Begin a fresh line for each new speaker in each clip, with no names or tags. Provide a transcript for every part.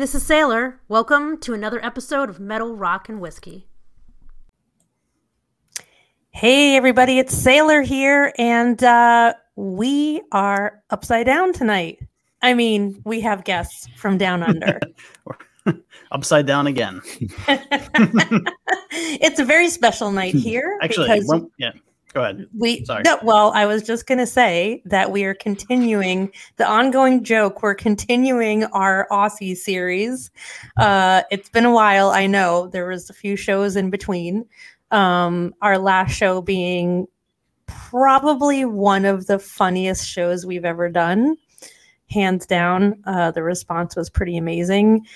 Hey, this is Sailor. Welcome to another episode of Metal, Rock, and Whiskey. Hey, everybody, it's Sailor here, and uh, we are upside down tonight. I mean, we have guests from down under.
upside down again.
it's a very special night here.
Actually, one, yeah. Go ahead.
We Sorry. No, well, I was just going to say that we are continuing the ongoing joke. We're continuing our Aussie series. Uh, it's been a while. I know there was a few shows in between. Um, our last show being probably one of the funniest shows we've ever done, hands down. Uh, the response was pretty amazing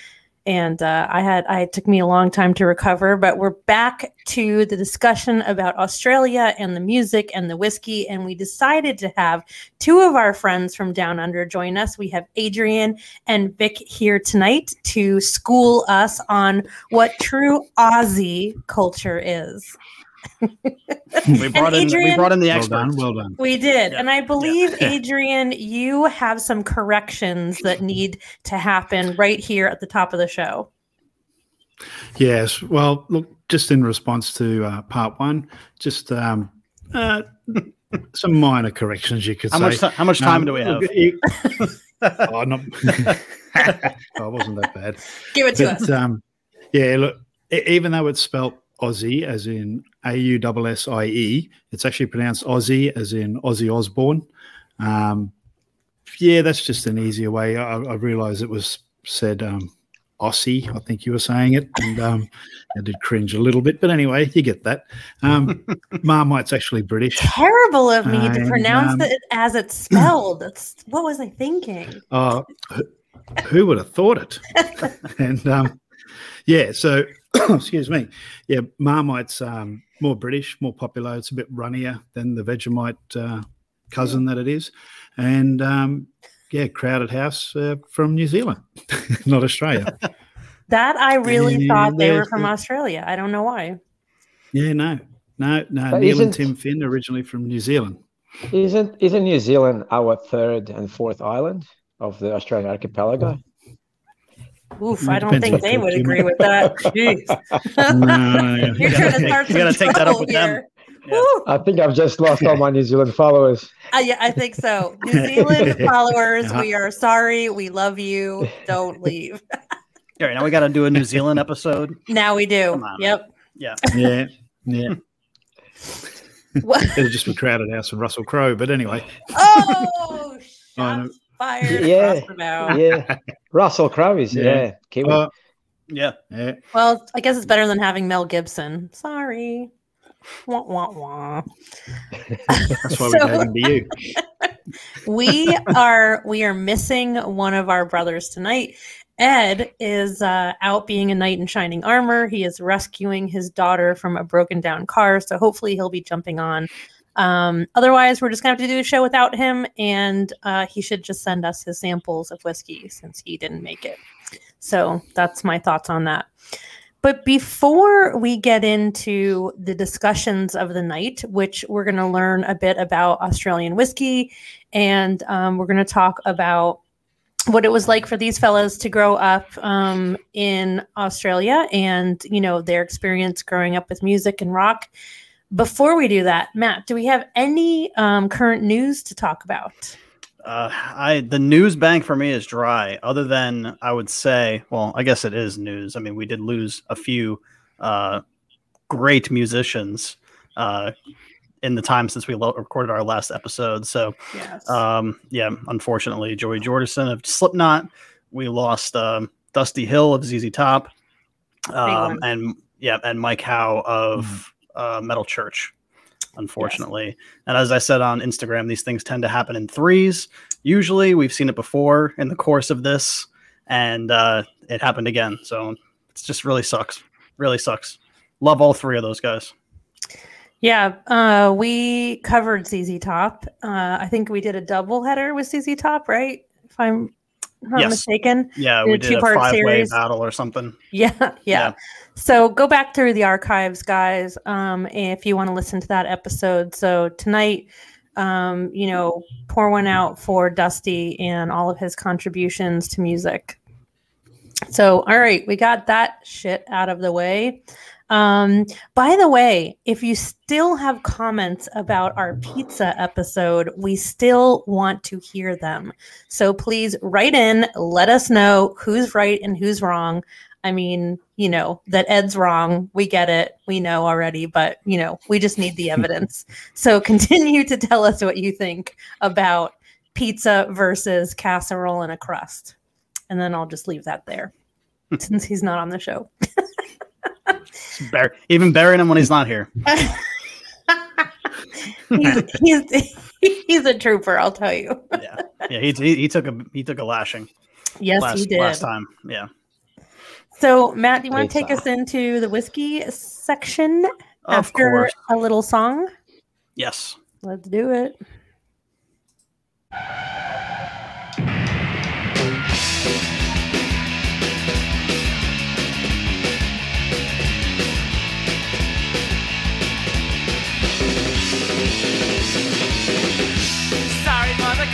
and uh, I had I it took me a long time to recover, but we're back to the discussion about Australia and the music and the whiskey, and we decided to have two of our friends from Down Under join us. We have Adrian and Vic here tonight to school us on what true Aussie culture is.
we brought in Adrian, we brought in the experts.
Well done, well done.
We did. Yeah. And I believe yeah. Adrian, you have some corrections that need to happen right here at the top of the show.
Yes. Well, look, just in response to uh, part one, just um, uh, some minor corrections you could
how
say.
Much t- how much time um, do we have? You,
oh, not, oh, wasn't that bad.
Give it to but, us. Um,
yeah, look, even though it's spelled Aussie, as in A U S S I E. It's actually pronounced Aussie, as in Ozzy Osbourne. Um, yeah, that's just an easier way. I, I realised it was said um, Aussie. I think you were saying it, and um, I did cringe a little bit. But anyway, you get that. Um, Marmite's actually British.
Terrible of me to pronounce um, it as it's spelled. That's, what was I thinking?
Oh, uh, who would have thought it? and um, yeah, so excuse me. Yeah, Marmite's um, more British, more popular. It's a bit runnier than the Vegemite uh, cousin that it is, and um, yeah, Crowded House uh, from New Zealand, not Australia.
that I really and thought they were from Australia. I don't know why.
Yeah, no, no, no. But Neil and Tim Finn originally from New Zealand.
Isn't isn't New Zealand our third and fourth island of the Australian archipelago?
Oof, I don't think they would agree with that. Jeez. no, You're trying to start You got to take that up with here. them.
Yeah. I think I've just lost all my New Zealand followers.
Uh, yeah, I think so. New Zealand followers, we are sorry. We love you. Don't leave.
all right, now we got to do a New Zealand episode.
Now we do. Yep.
Yeah.
Yeah. Yeah. It'll just be crowded house with Russell Crowe, but anyway.
Oh, shots fired.
Yeah, yeah. Russell Crowe is yeah.
yeah. Uh, yeah.
yeah.
Well, I guess it's better than having Mel Gibson. Sorry. Wah, wah, wah.
That's why so, we're having to you.
we are we are missing one of our brothers tonight. Ed is uh, out being a knight in shining armor. He is rescuing his daughter from a broken down car. So hopefully he'll be jumping on um, otherwise, we're just gonna have to do a show without him, and uh, he should just send us his samples of whiskey since he didn't make it. So that's my thoughts on that. But before we get into the discussions of the night, which we're going to learn a bit about Australian whiskey, and um, we're going to talk about what it was like for these fellows to grow up um, in Australia and you know their experience growing up with music and rock before we do that, Matt, do we have any um, current news to talk about?
Uh, I the news bank for me is dry. Other than I would say, well, I guess it is news. I mean, we did lose a few uh, great musicians uh, in the time since we lo- recorded our last episode. So, yes. um, yeah, unfortunately, Joey Jordison of Slipknot. We lost um, Dusty Hill of ZZ Top, um, and yeah, and Mike Howe of mm-hmm uh, Metal Church, unfortunately. Yes. And as I said on Instagram, these things tend to happen in threes. Usually, we've seen it before in the course of this, and uh, it happened again. So it just really sucks. Really sucks. Love all three of those guys.
Yeah, uh, we covered ZZ Top. Uh, I think we did a double header with ZZ Top, right? If I'm not yes. mistaken.
Yeah, we did a five way battle or something.
Yeah, yeah, yeah, So go back through the archives, guys, um, if you want to listen to that episode. So tonight, um, you know, pour one out for Dusty and all of his contributions to music. So, all right, we got that shit out of the way. Um, by the way, if you still have comments about our pizza episode, we still want to hear them. So please write in, let us know who's right and who's wrong. I mean, you know, that Ed's wrong. We get it. We know already, but, you know, we just need the evidence. so continue to tell us what you think about pizza versus casserole and a crust. And then I'll just leave that there since he's not on the show.
Bur- even burying him when he's not here.
he's, he's, he's a trooper, I'll tell you.
Yeah, yeah. He, he, he took a he took a lashing
Yes,
last
he did.
last time. Yeah.
So, Matt, do you want to
Great
take us into the whiskey section
Of
after
course.
a little song?
Yes.
Let's do it.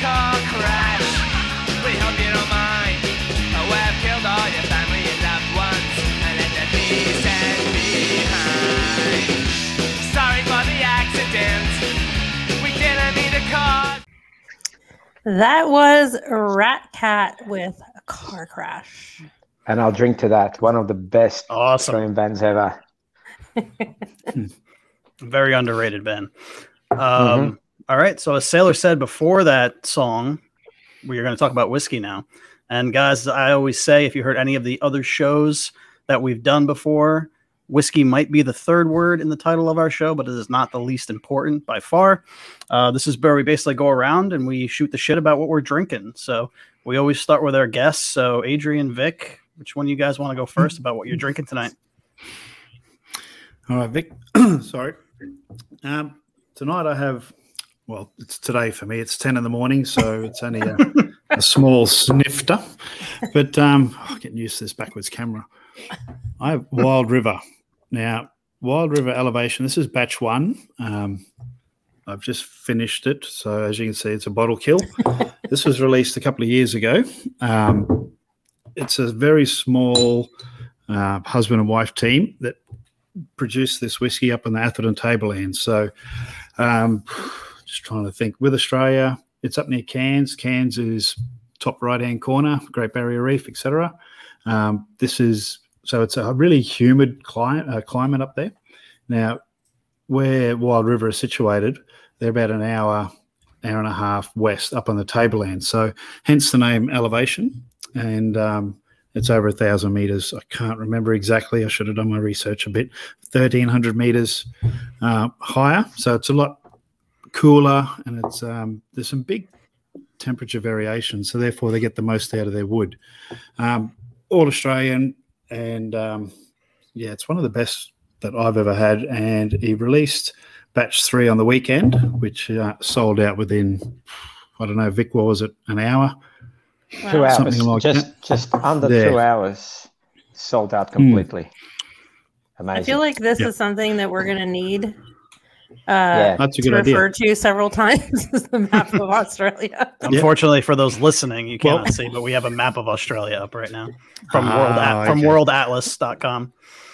Car crash. We hope you don't mind. We've killed all your family and loved ones and left the pieces behind. Sorry for the accident. We didn't mean to cause.
That was Rat Cat with a car crash.
And I'll drink to that. One of the best
Awesome.
Australian bands ever.
Very underrated, Ben. Um, all right. So, as Sailor said before that song, we are going to talk about whiskey now. And, guys, I always say if you heard any of the other shows that we've done before, whiskey might be the third word in the title of our show, but it is not the least important by far. Uh, this is where we basically go around and we shoot the shit about what we're drinking. So, we always start with our guests. So, Adrian, Vic, which one of you guys want to go first about what you're drinking tonight?
All right, Vic. Sorry. Um, tonight I have, well, it's today for me. It's 10 in the morning, so it's only a, a small snifter. But um, oh, getting used to this backwards camera. I have Wild River. Now, Wild River Elevation, this is batch one. Um, I've just finished it. So, as you can see, it's a bottle kill. this was released a couple of years ago. Um, it's a very small uh, husband and wife team that produced this whiskey up in the Atherton Tableland. So, um, just trying to think. With Australia, it's up near Cairns. Cairns is top right hand corner, Great Barrier Reef, etc. Um, this is so it's a really humid climate, uh, climate up there. Now, where Wild River is situated, they're about an hour, hour and a half west up on the tableland. So, hence the name Elevation. And um, it's over a thousand meters. I can't remember exactly. I should have done my research a bit. Thirteen hundred meters uh, higher, so it's a lot cooler, and it's um, there's some big temperature variations. So therefore, they get the most out of their wood. Um, all Australian, and um, yeah, it's one of the best that I've ever had. And he released batch three on the weekend, which uh, sold out within I don't know, Vic, what was it, an hour?
Two hours.
Something like
just
that.
just under
There.
two hours. Sold out completely. Amazing.
I feel like this
Yeah.
is something that we're going to need uh,
yeah.
That's a
to
good idea.
refer to several times as the map of Australia.
Unfortunately for those listening, you
Well-
cannot see, but we have a map of Australia up right now from
Ah,
world at, from
okay.
worldatlas.com.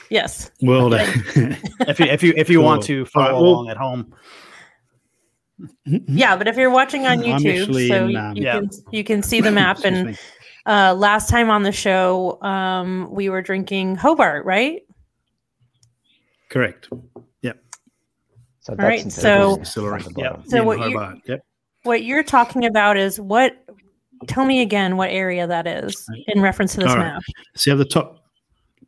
yes.
Well,
If you if you if you want to follow
All right, well-
along at home.
Yeah, but if you're watching on. YouTube, so
in,
you,
um,
you
Yeah.
can you can see the map. And uh, last time on the show, um, we were drinking Hobart, right?
correct.
So
All right, so-
Telford,
Distillery.
at the
Yep.
So what you-
Hobart, Yep.
What you're talking about is what? Tell me again what area that is in reference to this
All right.
map.
See how the top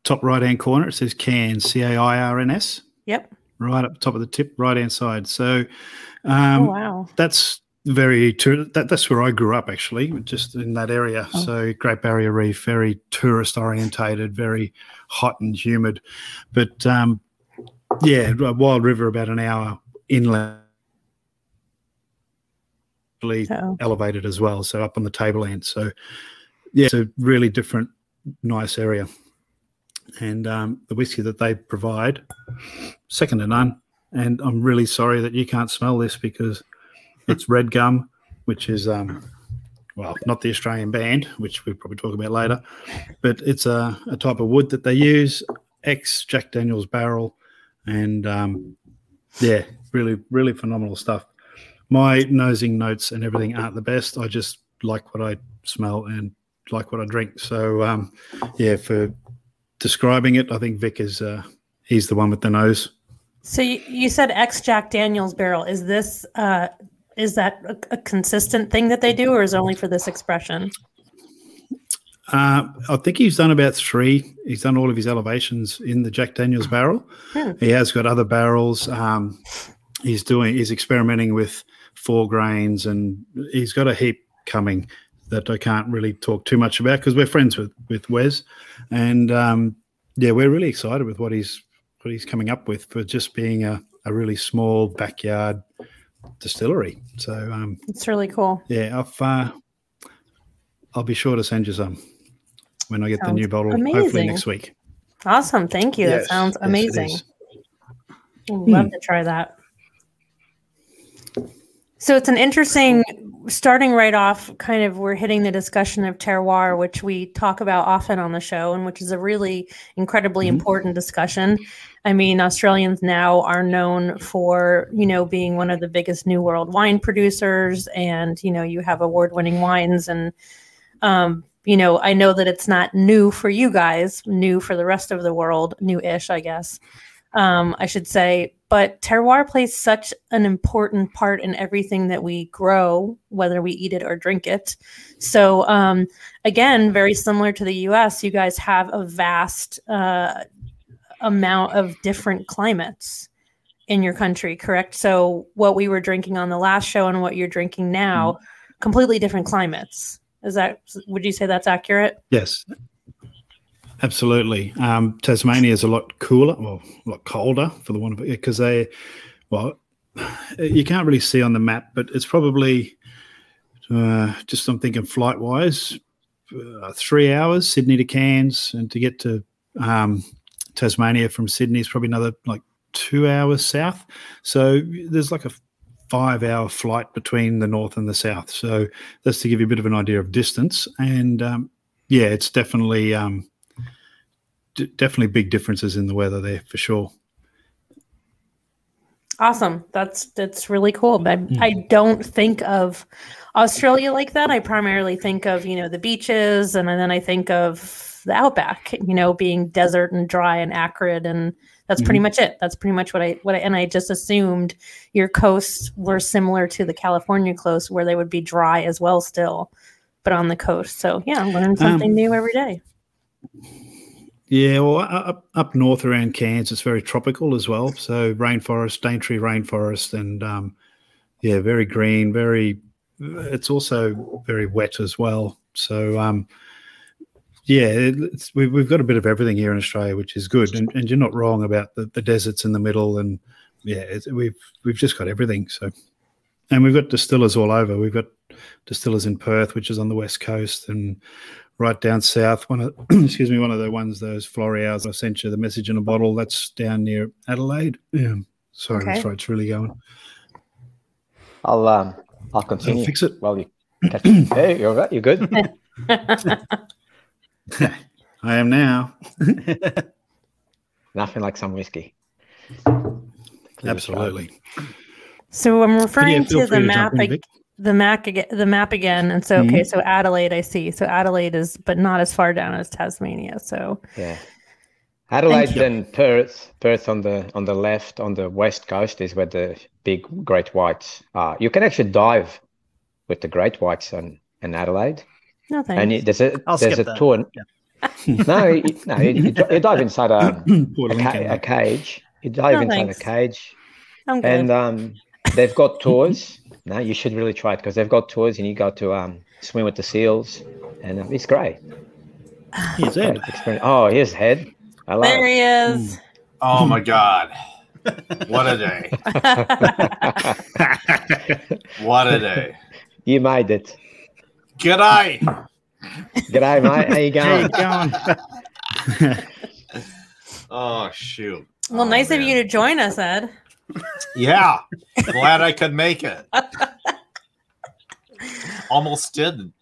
top right hand corner it says Cairns, C A I R N S,
Yep.
right up top of the tip, right hand side. So
oh
um,
wow.
that's very tour- that, that's where I grew up actually, just in that area.
Oh.
So Great Barrier Reef, very tourist orientated, very hot and humid. But um, yeah, Wild River about an hour inland.
So
elevated as well, so up on the tableland. So yeah, it's a really different, nice area. And um, the whiskey that they provide, second to none. And I'm really sorry that you can't smell this because it's red gum, which is um, well, not the Australian band, which we'll probably talk about later, but it's a, a type of wood that they use, ex Jack Daniels barrel, and um, yeah, really, really phenomenal stuff. My nosing notes and everything aren't the best. I just like what I smell and like what I drink. So um, yeah, for describing it, I think Vic is uh, he's the one with the nose.
So you, said ex Jack Daniels barrel. Is this uh, is that a, a consistent thing that they do, or is it only for this expression?
Uh, I think he's done about three. He's done all of his elevations in the Jack Daniels barrel.
Hmm.
He has got other barrels. Um, he's doing. He's experimenting with four grains, and he's got a heap coming that I can't really talk too much about because we're friends with with Wes, and um, yeah, we're really excited with what he's what he's coming up with for just being a, a really small backyard distillery. So um,
It's really cool.
yeah, I've, uh, I'll be sure to send you some when I get the new bottle, hopefully next week.
Awesome. Thank you. that sounds amazing.
is.
I'd love to try that. So it's an interesting starting right off kind of we're hitting the discussion of terroir which we talk about often on the show and which is a really incredibly
Mhm.
important discussion. I mean Australians now are known for, you know, being one of the biggest new world wine producers and you know you have award-winning wines and um you know, I know that it's not new for you guys, new for the rest of the world, new-ish, I guess um, I should say. But terroir plays such an important part in everything that we grow, whether we eat it or drink it. So, um, again, very similar to the US, you guys have a vast uh, amount of different climates in your country, correct? So, what we were drinking on the last show and what you're drinking now, completely different climates. Is that, would you say that's accurate?
Yes, absolutely. Um, Tasmania is a lot cooler, well, a lot colder for the one because they, well, you can't really see on the map, but it's probably uh, just I'm thinking flight wise, uh, three hours Sydney to Cairns, and to get to um, Tasmania from Sydney is probably another like two hours south. So there's like a five hour flight between the north and the south. So that's to give you a bit of an idea of distance. And um, yeah, it's definitely um, d- definitely big differences in the weather there for sure.
Awesome. That's that's really cool. But I don't think of Australia like that. I primarily think of, you know, the beaches and then I think of the outback, you know, being desert and dry and acrid and that's pretty much it. That's pretty much what I what I, and I just assumed your coasts were similar to the California coast where they would be dry as well still, but on the coast. So, yeah, I'm learning something new every day.
Yeah, well, up up north around Cairns, it's very tropical as well. So rainforest, Daintree rainforest, and um, yeah, very green. Very, it's also very wet as well. So um, yeah, it's, we've we've got a bit of everything here in Australia, which is good. And, and you're not wrong about the, the deserts in the middle, and yeah, it's, we've we've just got everything. So, and we've got distillers all over. We've got distillers in Perth, which is on the west coast, and right down south. One of excuse me, one of the ones those Florials I sent you the message in a bottle. That's down near Adelaide. Yeah. Sorry,
Okay.
my It's really going.
I'll um, I'll continue.
fix it.
Well, you catch Hey, you're right. You're good.
I am now.
Nothing like some whiskey.
Absolutely.
So I'm
But yeah,
referring to the
free to
map ag- the map again the map again and so
Mm-hmm.
okay so adelaide i see so adelaide is but not as far down as tasmania so
Yeah. Adelaide
you.
and Perth, Perth on the on the left, on the west coast is where the big great whites are. You can actually dive with the great whites on in Adelaide,
no thanks
and you, there's a
I'll
there's
skip
a
that.
tour. no, you, no, you, you dive inside a, a, ca- a cage. You dive
No,
inside
thanks.
a cage,
i'm good
and um, they've got tours. no, you should really try it because they've got tours, and you go to um, swim with the seals, and um, it's great.
He's
Great
Ed.
experience. Oh, here's Head. Hello.
there he is
Oh my god. What a day. What a day.
you made it.
G'day.
G'day, mate. How you
Hey,
going?
going.
Oh shoot.
well
Oh,
nice of you to join us ed
Yeah. Glad I could make it. Almost didn't.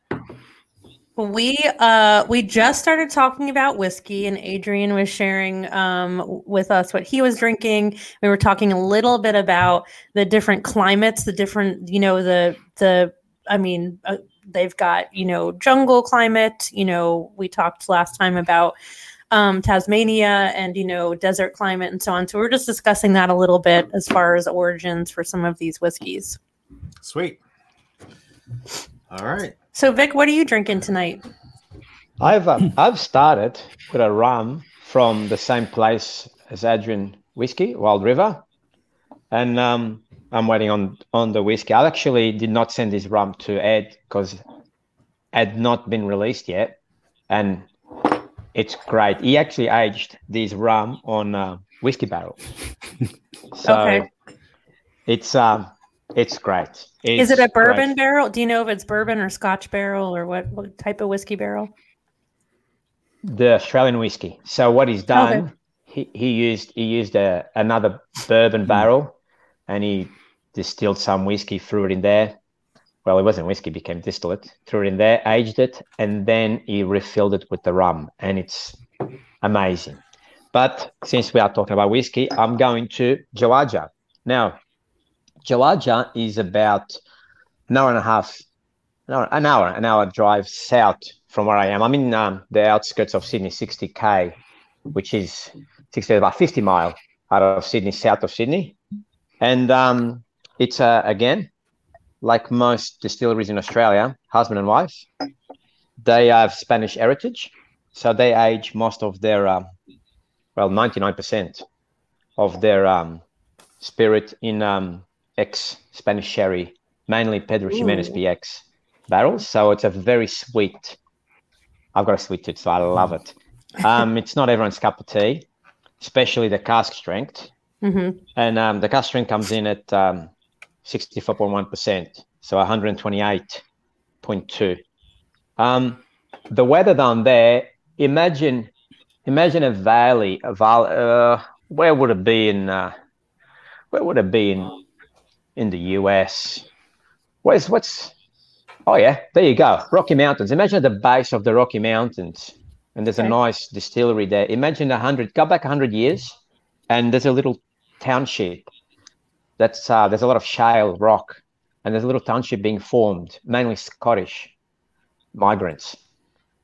We uh we just started talking about whiskey and Adrian was sharing um with us what he was drinking. We were talking a little bit about the different climates, the different, you know, the the I mean, uh, they've got, you know, jungle climate, you know, we talked last time about um Tasmania and, you know, desert climate and so on. So we're just discussing that a little bit as far as origins for some of these whiskeys.
Sweet. All right.
So Vic, what are you drinking tonight?
I've uh, I've started with a rum from the same place as Adrian whiskey, Wild River, and um, I'm waiting on on the whiskey. I actually did not send this rum to Ed because had not been released yet, and it's great. He actually aged this rum on uh, whiskey barrels, so
Okay.
it's um it's great.
Is it a bourbon
great.
barrel? Do you know if it's bourbon or Scotch barrel or what, what type of whiskey barrel?
the Australian whiskey. So what he's done, he, he used he used a, another bourbon barrel, and he distilled some whiskey, threw it in there. Well, it wasn't whiskey; it became distillate. Threw it in there, aged it, and then he refilled it with the rum, and it's amazing. But since we are talking about whiskey, I'm going to Joadja. Now, Joadja is about an hour and a half, an hour, an hour, an hour drive south from where I am. I'm in um, the outskirts of Sydney, 60k, which is 60 about 50 mile out of Sydney, south of Sydney, and um, it's uh, again like most distilleries in Australia, husband and wife. They have Spanish heritage, so they age most of their um, well, 99% of their um, spirit in um, ex Spanish sherry, mainly Pedro Ximénez
Ooh.
PX barrels. So it's a very sweet. I've got a sweet tooth, so I love it. Um, it's not everyone's cup of tea, especially the cask strength.
hmm
And um, the cask strength comes in at um, 64.1%, so 128.2. Um, the weather down there, imagine imagine a valley, a val- uh, where would it be in, uh, where would it be in, in the US? Where's, what's, oh yeah, there you go, Rocky Mountains. Imagine the base of the Rocky Mountains, and there's
Okay.
a nice distillery there. Imagine a hundred, go back a hundred years, and there's a little township that's uh, there's a lot of shale rock and there's a little township being formed mainly scottish migrants.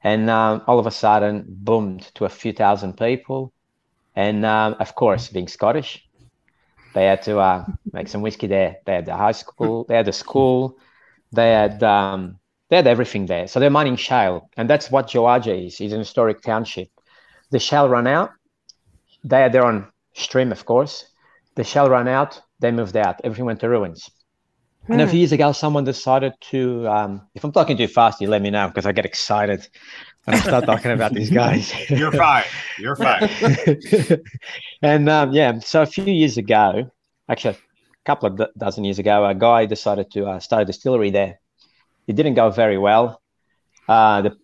And um, all of a sudden boomed to a few thousand people. And um, of course being scottish they had to uh, make some whiskey there. They had the high school they had the school they had um, they had everything there. So they're mining shale. And that's what Joadja is it's an historic township. The shale ran out. They had their own stream of course. The shale ran out, they moved out, everything went to ruins. And a
Hmm.
few years ago, someone decided to, um, if I'm talking too fast, you let me know because I get excited when I start talking about these guys.
You're fine. You're fine.
and um, yeah, so a few years ago, actually a couple of do- dozen years ago, a guy decided to uh, start a distillery there. It didn't go very well. Uh, the,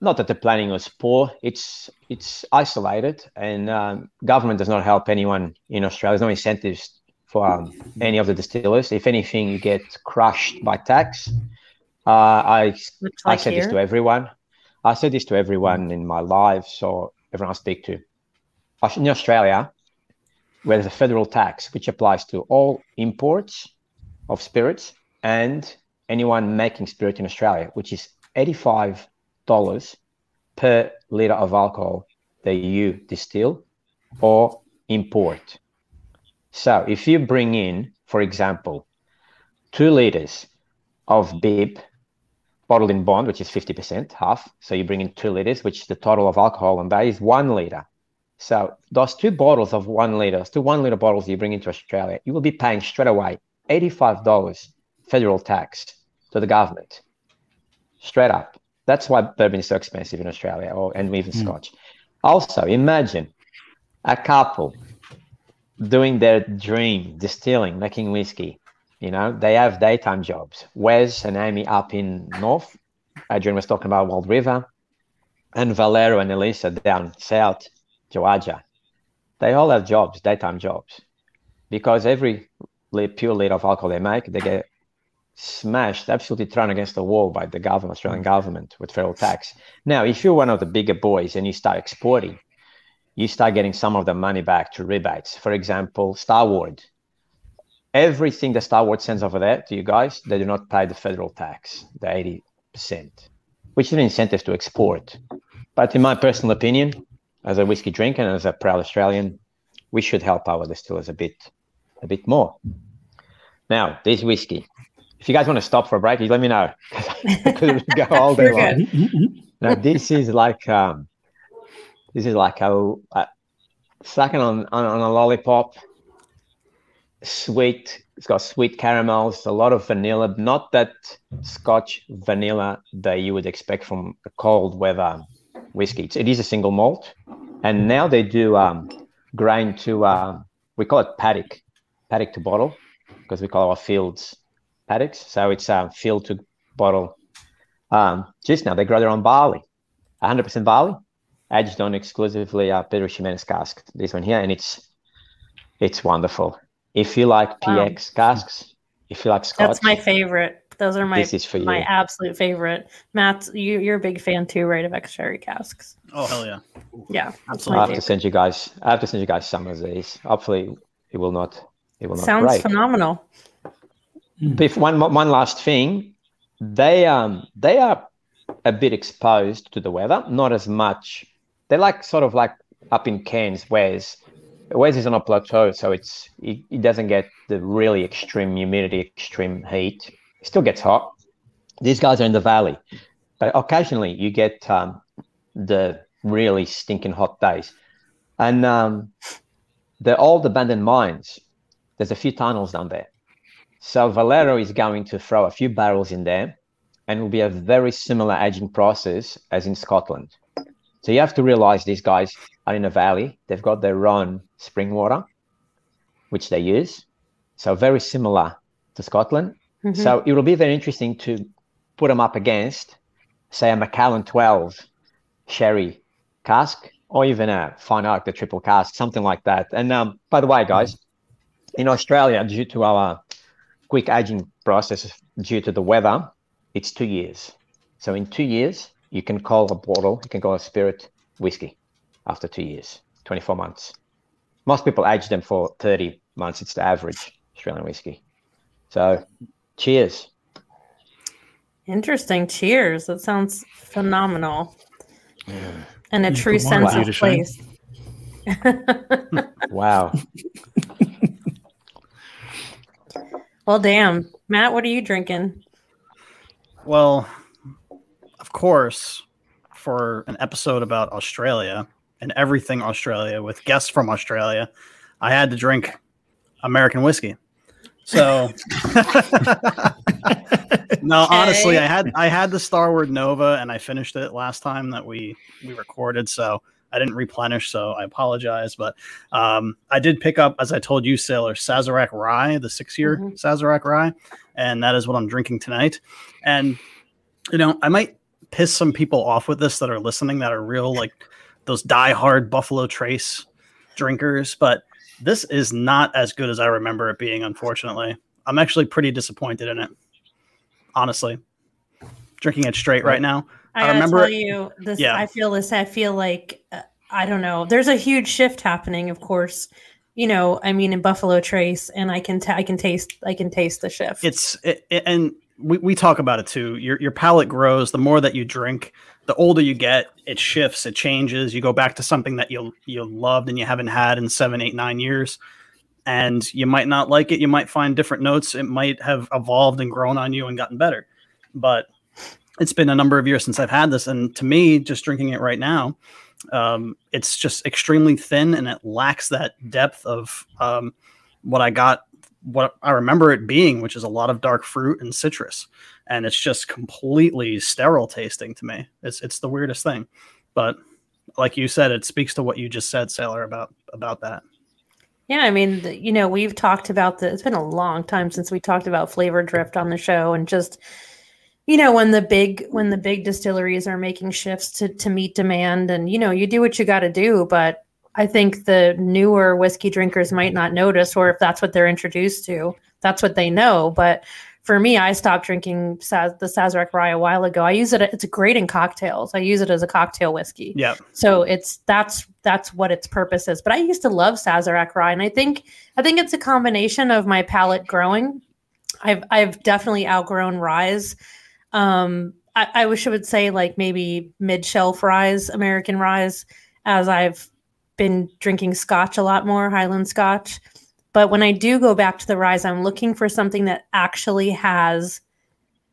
not that the planning was poor. It's it's isolated, and um, government does not help anyone in Australia. There's no incentives for um, any of the distillers. If anything, you get crushed by tax. Uh, I
Much
I
like
said this to everyone. I said this to everyone in my life, so everyone I speak to. In Australia, where there's a federal tax which applies to all imports of spirits and anyone making spirit in Australia, which is eighty-five dollars per liter of alcohol that you distill or import. So if you bring in, for example, two liters of bib bottled in bond, which is 50%, half. So you bring in two liters, which is the total of alcohol and that is one liter. So those two bottles of one liter, those two one liter bottles you bring into Australia, you will be paying straight away $85 federal tax to the government. Straight up. That's why bourbon is so expensive in Australia or and even hmm. scotch. Also, imagine a couple doing their dream, distilling, making whiskey. You know, they have daytime jobs. Wes and Amy up in North. Adrian was talking about Wild River. And Valero and Elisa down south, Joadja. They all have jobs, daytime jobs. Because every pure liter of alcohol they make, they get smashed, absolutely thrown against the wall by the government, Australian government, with federal tax. Now, if you're one of the bigger boys and you start exporting, you start getting some of the money back to rebates. For example, Starward. Everything that Starward sends over there to you guys, they do not pay the federal tax, the 80%, which is an incentive to export. But in my personal opinion, as a whiskey drinker and as a proud Australian, we should help our distillers a bit, a bit more. Now, this whiskey. If you guys want to stop for a break, you let me know. Because I could go all day long. Now this is like um, this is like a, a sucking on, on on a lollipop. Sweet. It's got sweet caramels, a lot of vanilla. Not that Scotch vanilla that you would expect from a cold weather whiskey. It is a single malt, and now they do um, grain to uh, we call it paddock, paddock to bottle, because we call our fields paddocks. So it's uh, field to bottle. Um, just now they grow their own barley, 100% barley, aged on exclusively uh, Pedro Ximenez cask. This one here, and it's it's wonderful. If you like
Wow.
PX casks, if you like Scotch,
That's my favorite. Those are my
this is for you.
my absolute favorite. Matt, you, you're a big fan too, right? Of ex sherry casks.
Oh hell yeah!
Yeah,
Absolutely.
I
my
have to send you guys. I have to send you guys some of these. Hopefully, it will not. It will not
Sounds
break.
phenomenal.
If one one last thing, they um they are a bit exposed to the weather, not as much. They're like sort of like up in Cairns, whereas Wes is on a plateau, so it's it, it doesn't get the really extreme humidity, extreme heat. It still gets hot. These guys are in the valley, but occasionally you get um, the really stinking hot days, and um, the old abandoned mines. There's a few tunnels down there. So Valero is going to throw a few barrels in there, and it will be a very similar aging process as in Scotland. So you have to realize these guys are in a valley. They've got their own spring water, which they use. So very similar to Scotland.
Mhm.
So it will be very interesting to put them up against, say, a Macallan 12 sherry cask, or even a Fine Oak, the triple cask, something like that. And um, by the way, guys, in Australia, due to our quick aging process, due to the weather, it's two years. So in two years, you can call a bottle, you can call a spirit whiskey after two years, 24 months. Most people age them for 30 months. It's the average Australian whiskey. So cheers.
Interesting. Cheers. That sounds phenomenal. And a
You
true sense of
you
place.
Wow.
well, damn. Matt, what are you drinking?
Well, of course, for an episode about Australia and everything Australia with guests from Australia, I had to drink American whiskey. So no, honestly, I had I had the Starward Nova and I finished it last time that we we recorded, so I didn't replenish, so I apologize. But um, I did pick up, as I told you, Sailor Sazerac Rye, the six year
Mhm.
Sazerac Rye, and that is what I'm drinking tonight. And you know, I might piss some people off with this that are listening that are real like those die-hard Buffalo Trace drinkers, but this is not as good as I remember it being, unfortunately. I'm actually pretty disappointed in it. Honestly. Drinking it straight right now.
I,
I remember-
you this.
Yeah.
I feel this. I feel like uh, I don't know. There's a huge shift happening. Of course, you know. I mean, in Buffalo Trace, and I can ta- I can taste I can taste the shift.
It's it, it- and we, we talk about it too. Your your palate grows the more that you drink. The older you get, it shifts, it changes. You go back to something that you you loved and you haven't had in seven, eight, nine years, and you might not like it. You might find different notes. It might have evolved and grown on you and gotten better. But it's been a number of years since I've had this, and to me, just drinking it right now, um, it's just extremely thin and it lacks that depth of um, what I got what I remember it being, which is a lot of dark fruit and citrus, and it's just completely sterile tasting to me. It's it's the weirdest thing, but like you said, it speaks to what you just said, Sailor, about about that.
Yeah, I mean, you know, we've talked about the. It's been a long time since we talked about flavor drift on the show, and just you know, when the big when the big distilleries are making shifts to to meet demand, and you know, you do what you got to do, but I think the newer whiskey drinkers might not notice, or if that's what they're introduced to, that's what they know. But for me, I stopped drinking Saz- the Sazerac rye a while ago. I use it; it's great in cocktails. I use it as a cocktail whiskey.
Yeah.
So it's that's that's what its purpose is. But I used to love Sazerac rye, and I think I think it's a combination of my palate growing. I've I've definitely outgrown ryes. Um, I, I wish I would say like maybe mid shelf ryes, American ryes, as I've been drinking Scotch a lot more, Highland Scotch. But when I do go back to the ryes, I'm looking for something that actually has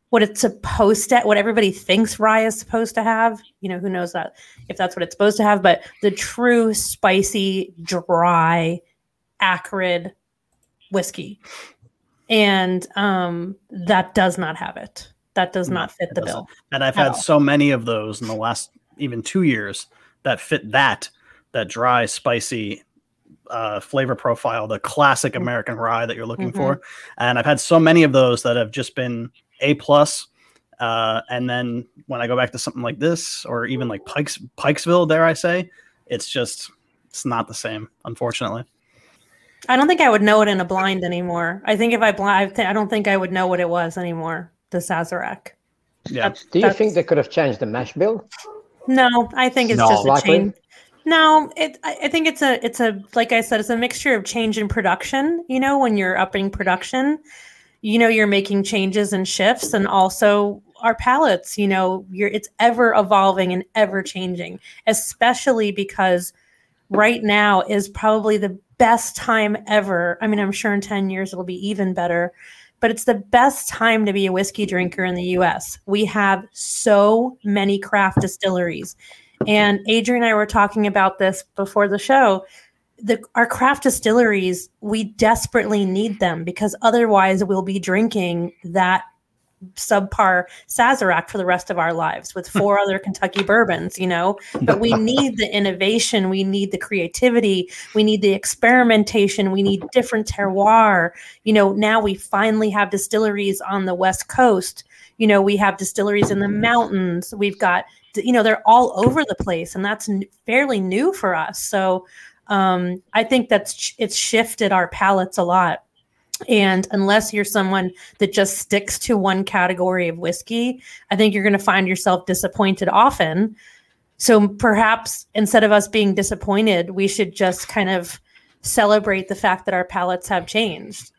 what it's supposed to, what everybody thinks rye is supposed to have. You know, who knows that if that's what it's supposed to have, but the true spicy, dry, acrid whiskey. And um, that does not have it. That does not fit the bill.
And I've had
all.
so many of those in the last even two years that fit that that dry, spicy uh, flavor profile, the classic
Mm-hmm.
American rye that you're looking for. And I've had so many of those that have just been a plus. Uh, and then when I go back to something like this, or even like Pikes Pikesville, dare I say, it's just it's not the same, unfortunately.
I don't think I would know it in a blind anymore. I think if I blind, I don't think I would know what it was anymore. The Sazerac.
Yeah,
Do you think they could have changed the mash bill?
No, I think it's
No.
just a
Likely?
change. No, it. I think it's a. It's a. Like I said, it's a mixture of change in production. You know, when you're upping production, you know, you're making changes and shifts, and also our palettes. You know, you're. It's ever evolving and ever changing, especially because right now is probably the best time ever. I mean, I'm sure in 10 years it'll be even better, but it's the best time to be a whiskey drinker in the US. We have so many craft distilleries. And Adrian and I were talking about this before the show. The, our craft distilleries, we desperately need them because otherwise we'll be drinking that subpar Sazerac for the rest of our lives with four other Kentucky bourbons, you know. But we need the innovation, we need the creativity, we need the experimentation, we need different terroir. You know, now we finally have distilleries on the West Coast. You know, we have distilleries in the mountains. We've got, you know, they're all over the place, and that's fairly new for us. So, um, I think that's it's shifted our palates a lot. And unless you're someone that just sticks to one category of whiskey, I think you're going to find yourself disappointed often. So perhaps instead of us being disappointed, we should just kind of celebrate the fact that our palates have changed.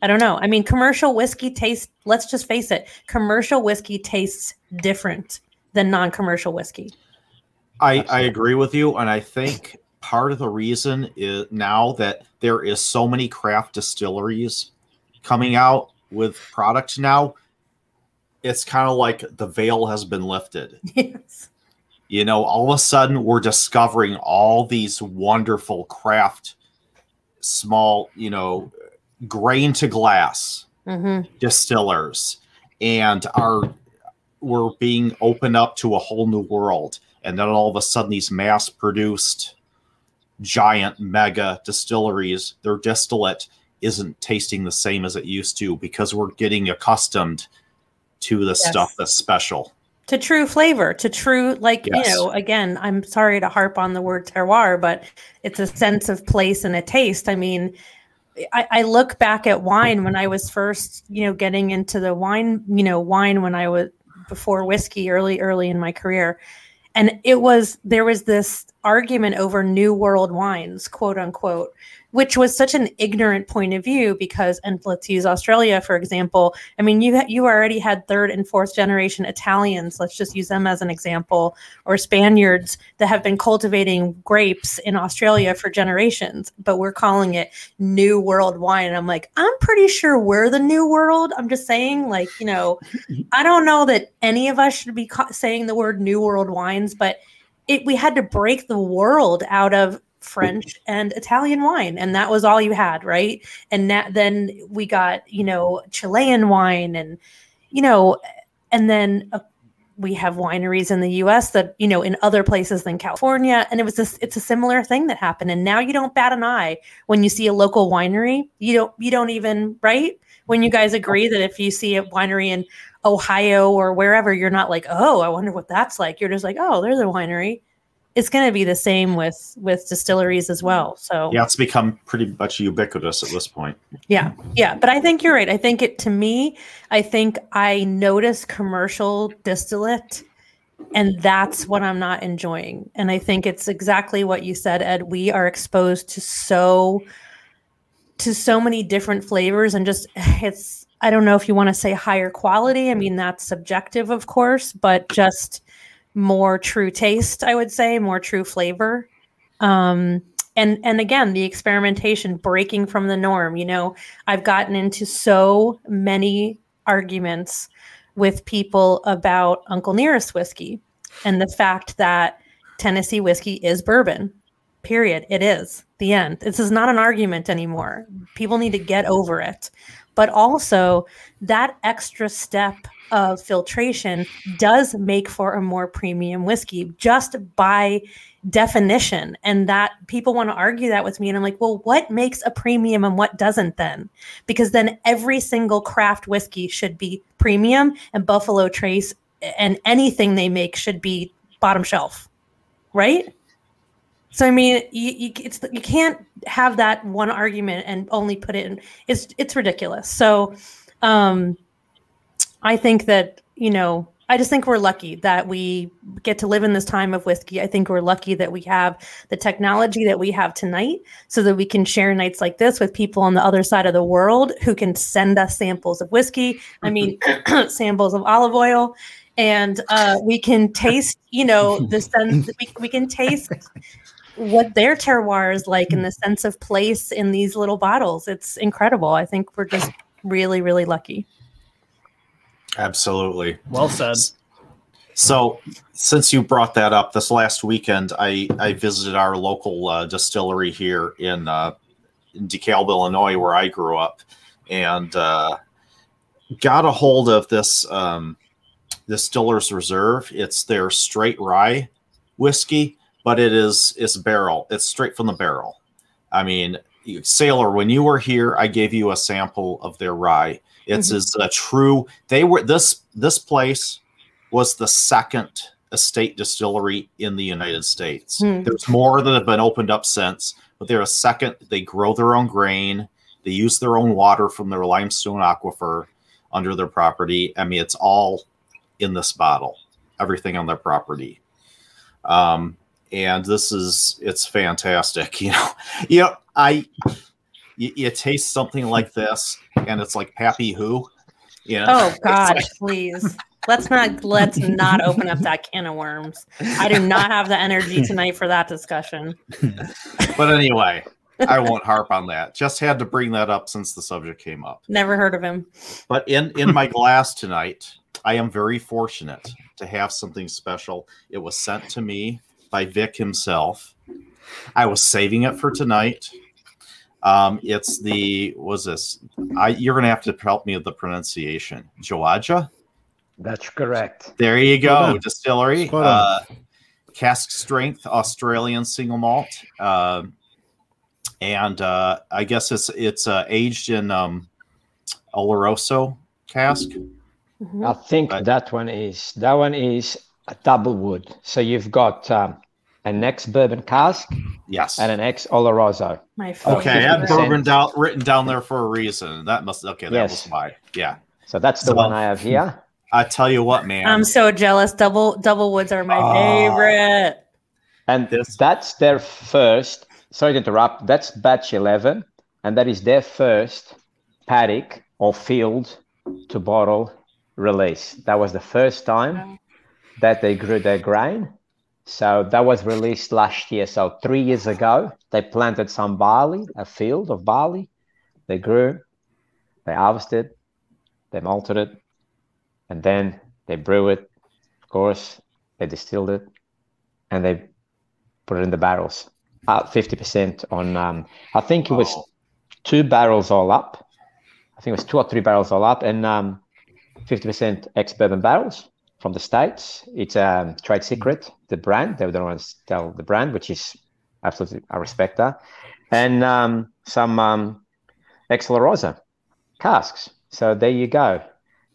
I don't know. I mean, commercial whiskey tastes, let's just face it, commercial whiskey tastes different than non commercial whiskey.
I, I agree with you, and I think part of the reason is now that there is so many craft distilleries coming out with products now, it's kind of like the veil has been lifted.
yes.
You know, all of a sudden we're discovering all these wonderful craft, small, you know, grain to glass
hmm
distillers and are we're being opened up to a whole new world and then all of a sudden these mass produced giant mega distilleries their distillate isn't tasting the same as it used to because we're getting accustomed to the
Yes.
stuff that's special
to true flavor to true like
Yes.
you know again i'm sorry to harp on the word terroir but it's a sense of place and a taste i mean I, I look back at wine when i was first you know getting into the wine you know wine when i was before whiskey early early in my career. And it was there was this argument over new world wines quote unquote which was such an ignorant point of view because and let's use australia for example i mean you you already had third and fourth generation italians let's just use them as an example or spaniards that have been cultivating grapes in australia for generations but we're calling it new world wine. And i'm like i'm pretty sure we're the new world. I'm just saying like you know i don't know that any of us should be ca- saying the word new world wines but it we had to break the world out of French and Italian wine, and that was all you had, right? And that, then we got you know Chilean wine, and you know, and then uh, we have wineries in the U.S. that you know in other places than California, and it was this. It's a similar thing that happened, and now you don't bat an eye when you see a local winery. You don't. You don't even right when you guys agree that if you see a winery in Ohio or wherever, you're not like, oh, I wonder what that's like. You're just like, oh, there's a winery. It's going to be the same with with distilleries as well. So
Yeah, it's become pretty much ubiquitous at this point.
yeah, yeah. But I think you're right. I think it to me, I think I notice commercial distillate, and that's what I'm not enjoying. And I think it's exactly what you said, Ed. We are exposed to so to so many different flavors and just it's I don't know if you want to say higher quality. I mean that's subjective of course, but just more true taste, I would say, more true flavor. Um and and again, the experimentation breaking from the norm, you know, I've gotten into so many arguments with people about Uncle Nearest whiskey and the fact that Tennessee whiskey is bourbon. Period. It is the end. This is not an argument anymore. People need to get over it. But also, that extra step of filtration does make for a more premium whiskey just by definition. And that people want to argue that with me. And I'm like, well, what makes a premium and what doesn't then? Because then every single craft whiskey should be premium and Buffalo Trace and anything they make should be bottom shelf. Right? So I mean, you you, you can't have that one argument and only put it in. It's it's ridiculous. So, um, I think that you know, I just think we're lucky that we get to live in this time of whiskey. I think we're lucky that we have the technology that we have tonight, so that we can share nights like this with people on the other side of the world who can send us samples of whiskey. I mean, samples of olive oil. And uh, we can taste, you know, the sense we, we can taste what their terroir is like in the sense of place in these little bottles. It's incredible. I think we're just really, really lucky.
Absolutely.
Well said.
So, since you brought that up, this last weekend I, I visited our local uh, distillery here in, uh, in DeKalb, Illinois, where I grew up, and uh, got a hold of this um, Distiller's Reserve. It's their straight rye whiskey, but it is it's barrel. It's straight from the barrel. I mean, Sailor, when you were here, I gave you a sample of their rye. It's
Mhm.
as a true. They were this this place was the second estate distillery in the United States.
Hmm.
There's more that have been opened up since, but they're a second. They grow their own grain. They use their own water from their limestone aquifer under their property. I mean, it's all in this bottle. Everything on their property. Um, and this is it's fantastic. You know, you know, I you, you taste something like this, and it's like Pappy Who. You know?
Oh God,
like-
please. Let's not let's not open up that can of worms. I do not have the energy tonight for that discussion.
but anyway, I won't harp on that. Just had to bring that up since the subject came up.
Never heard of him.
But in in my glass tonight, I am very fortunate to have something special. It was sent to me by Vic himself. I was saving it for tonight. Um, it's the what was this? I you're gonna have to help me with the pronunciation. Joadja.
That's correct.
There you go. Distillery. Uh, cask strength Australian single malt. Um and uh, I guess it's it's uh, aged in um, Oloroso cask.
Mhm.
I think
Right.
that one is that one is a double wood. So you've got um, an ex bourbon cask
Yes.
and an ex Oloroso.
My favorite.
Okay, I had bourbon down written down there for a reason. That must okay. That
Yes.
was why. Yeah.
So that's the
So-
one I have here.
I tell you what, man.
I'm so jealous. Double double woods are my
Oh.
favorite.
And
This-
that's their first, sorry to interrupt, that's batch 11. And that is their first paddock or field to bottle release. That was the first time that they grew their grain. So that was released last year. So three years ago, they planted some barley, a field of barley. They grew, they harvested, they malted it, and then they brew it. Of course, they distilled it, and they put it in the barrels. Uh, 50% on, um, I think it was two barrels all up. I think it was two or three barrels all up, and um, 50% ex bourbon barrels from the States. It's a um, trade secret, the brand. They don't want to tell the brand, which is absolutely, I respect that. And um, some um, casks. So there you go.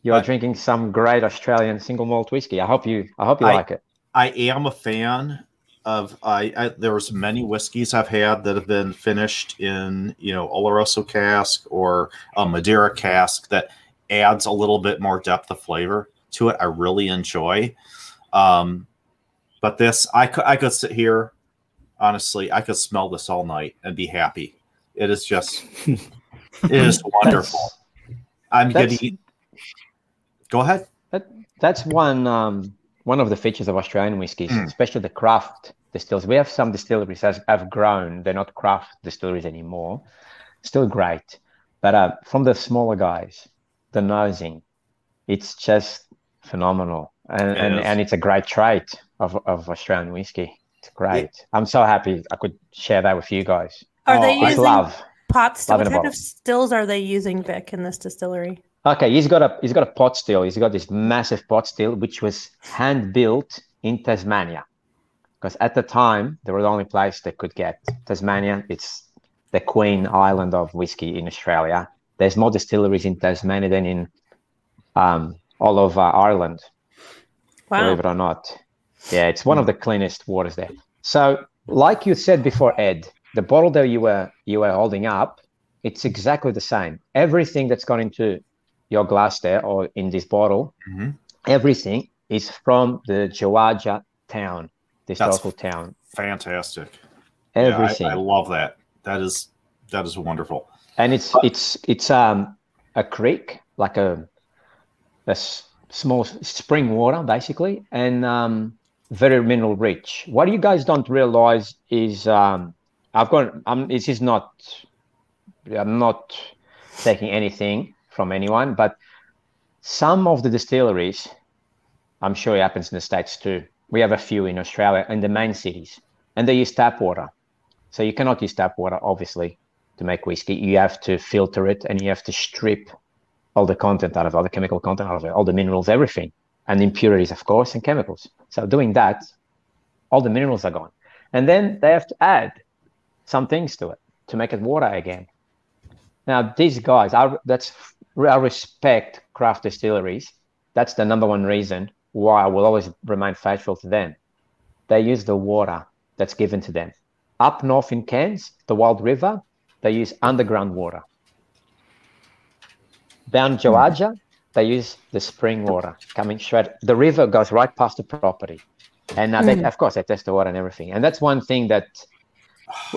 You are
But-
drinking some great Australian single malt whiskey. I hope you, I hope you
I-
like it.
I am a fan of I, I there's many whiskeys I've had that have been finished in you know Oloroso cask or a Madeira cask that adds a little bit more depth of flavor to it. I really enjoy. Um, but this I could I could sit here honestly I could smell this all night and be happy. It is just it is wonderful. I'm getting. Go ahead.
That, that's one um, one of the features of Australian whiskies,
Mm.
especially the craft distilleries. We have some distilleries that have grown; they're not craft distilleries anymore. Still great, but uh, from the smaller guys, the nosing, it's just phenomenal, and
It
and, and it's a great trait of, of Australian whiskey. It's great. I'm so happy I could share that with you guys.
Are
Oh,
they
I
I
using
love.
pot still? What kind of stills are they using, Vic, in this distillery?
Okay, he's got a he's got a pot still. He's got this massive pot still, which was hand built in Tasmania, because at the time they were the only place they could get Tasmania. It's the Queen Island of whiskey in Australia. There's more distilleries in Tasmania than in um, all of uh, Ireland.
Wow.
Believe it or not, yeah, it's one of the cleanest waters there. So, like you said before, Ed, the bottle that you were you were holding up, it's exactly the same. Everything that's gone into your glass there or in this bottle,
Mhm.
everything is from the Joadja town, the local town.
Fantastic. Yeah, I-
Everything,
I, love that. That is that is wonderful.
and it's it's it's um a creek, like a a small spring water basically, and um very mineral rich. What you guys don't realize is um I've got I'm this is not I'm not taking anything from anyone, but some of the distilleries, I'm sure it happens in the States too. We have a few in Australia in the main cities, and they use tap water. So you cannot use tap water, obviously, to make whiskey. You have to filter it and you have to strip all the content out of all the chemical content out of it, all the minerals, everything, and impurities, of course, and chemicals. So doing that, all the minerals are gone. And then they have to add some things to it to make it water again. Now, these guys, I, that's I respect craft distilleries. That's the number one reason why I will always remain faithful to them. They use the water that's given to them. Up north in Cairns, the Wild River, they use underground water. Down Joadja, they use the spring water coming straight. The river goes right past the property, and uh, they, of course they test the water and everything. And that's one thing that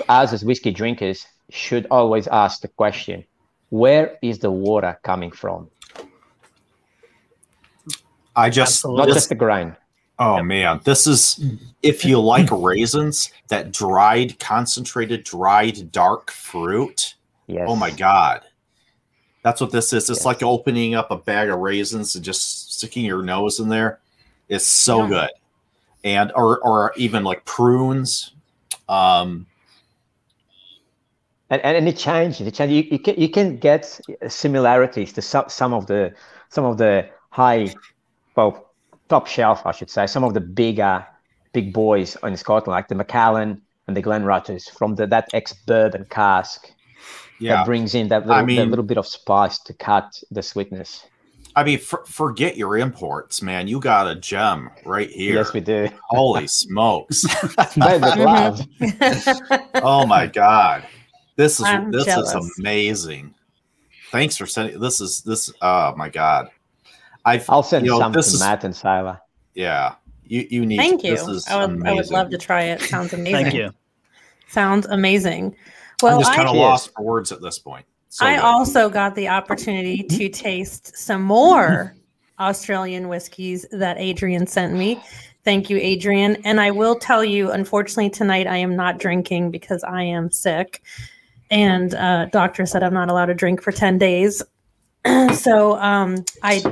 us as whiskey drinkers should always ask the question: Where is the water coming from?
I just
Absolutely.
Not
this-
just the grain.
oh man, this is if you like raisins, that dried, concentrated, dried, dark fruit.
Yes.
Oh my god. That's what this is. It's
Yes.
like opening up a bag of raisins and just sticking your nose in there. It's so
Yeah.
good. And or or even like prunes. Um
and, and, and it changes. It changes. You, you can you can get similarities to some, some of the some of the high, well, top shelf, I should say. Some of the bigger big boys in Scotland, like the Macallan and the Glenrothes, from the, that ex bourbon cask
yeah.
that brings in that little, that
mean-
little bit of spice to cut the sweetness.
I mean, for, forget your imports, man. You got a gem right here.
Yes, we do.
Holy smokes!
Babe with love. Mm-hmm.
oh my god, this is
I'm
this
jealous.
is amazing. Thanks for sending. This is this. Oh my god, I
I'll send
you know,
some
this
to
is-
Matt and Sila.
yeah. You you need.
Thank you.
This is
I would, I would love to try it. Sounds amazing.
Thank you.
Sounds amazing.
I'm
Well,
just kind of lost for words at this point. So
I
good.
also got the opportunity to taste some more Australian whiskeys that Adrian sent me. Thank you, Adrian. And I will tell you, unfortunately, tonight I am not drinking because I am sick. And uh, doctor said I'm not allowed to drink for 10 days. so um, I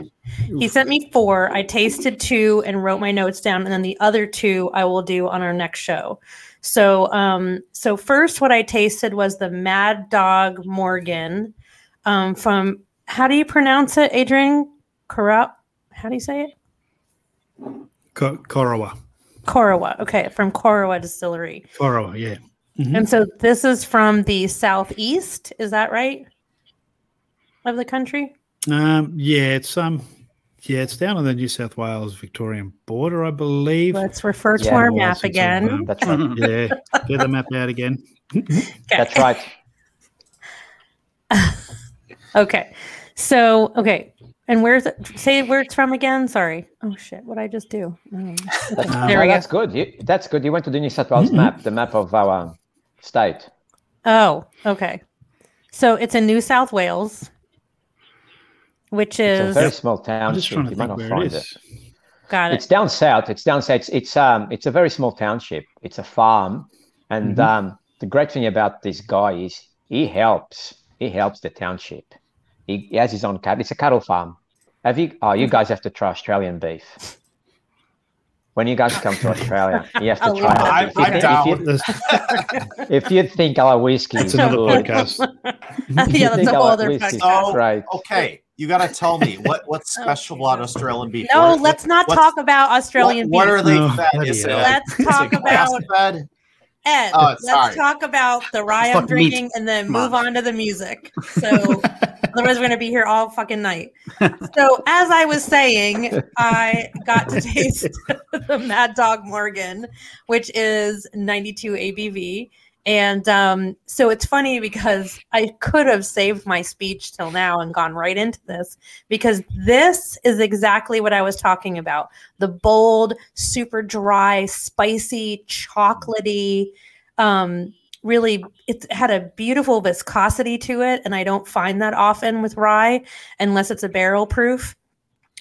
he sent me four. I tasted two and wrote my notes down, and then the other two I will do on our next show. So, um, so first, what I tasted was the Mad Dog Morgan um, from. How do you pronounce it, Adrian? Corrupt. How do you say it?
Co- Corowa.
Corowa. Okay, from Corowa Distillery.
Corowa, yeah. Mhm.
And so this is from the southeast. Is that right? Of the country.
Um, yeah, it's um, Yeah, it's down on the New South Wales Victorian border, I believe.
Let's refer to
Yeah,
our map
since
again.
That's right.
yeah, get the map out again.
That's right.
Okay. So, okay. And where's it? Say where it's from again. Sorry. Oh shit! What did I just do? Oh.
That's,
Um,
There
no,
we go.
that's good. You, that's good. You went to the New South Wales map, the map of our state.
Oh, okay. So it's in New South Wales, which
It's a very small
I'm just
township.
trying to
You might
think
not
where
find
it
it.
is.
got it.
It's down south. It's down south. It's, it's um it's a very small township. It's a farm, and
Mhm.
um the great thing about this guy is he helps. He helps the township. He, he has his own cattle. It's a cattle farm. Have you? Oh, you guys have to try Australian beef. When you guys come to Australia, you have to try
leave
that.
I'm-
If
I'm
you-
down.
There's-
If you think our whiskey
It's
is
another
good,
podcast.
if
yeah, that's a whole other
whiskey is
podcast.
Oh,
great.
Okay, you got to tell me what what's oh, special about Australian beef.
No,
What-
let's not talk about Australian
what, what are they
Oh,
fed? Is it.
Let's
is it
talk about
grass-fed?
Ed.
Oh,
let's
sorry.
talk about the rye I'm
Fuck meat.
drinking and then
Come
move
on.
on to the music. So otherwise we're gonna be here all fucking night. So as I was saying, I got to taste the Mad Dog Morgan, which is 92 ABV. And um, so it's funny because I could have saved my speech till now and gone right into this because this is exactly what I was talking about the bold, super dry, spicy, chocolatey. Um, really, it had a beautiful viscosity to it, and I don't find that often with rye unless it's a barrel proof.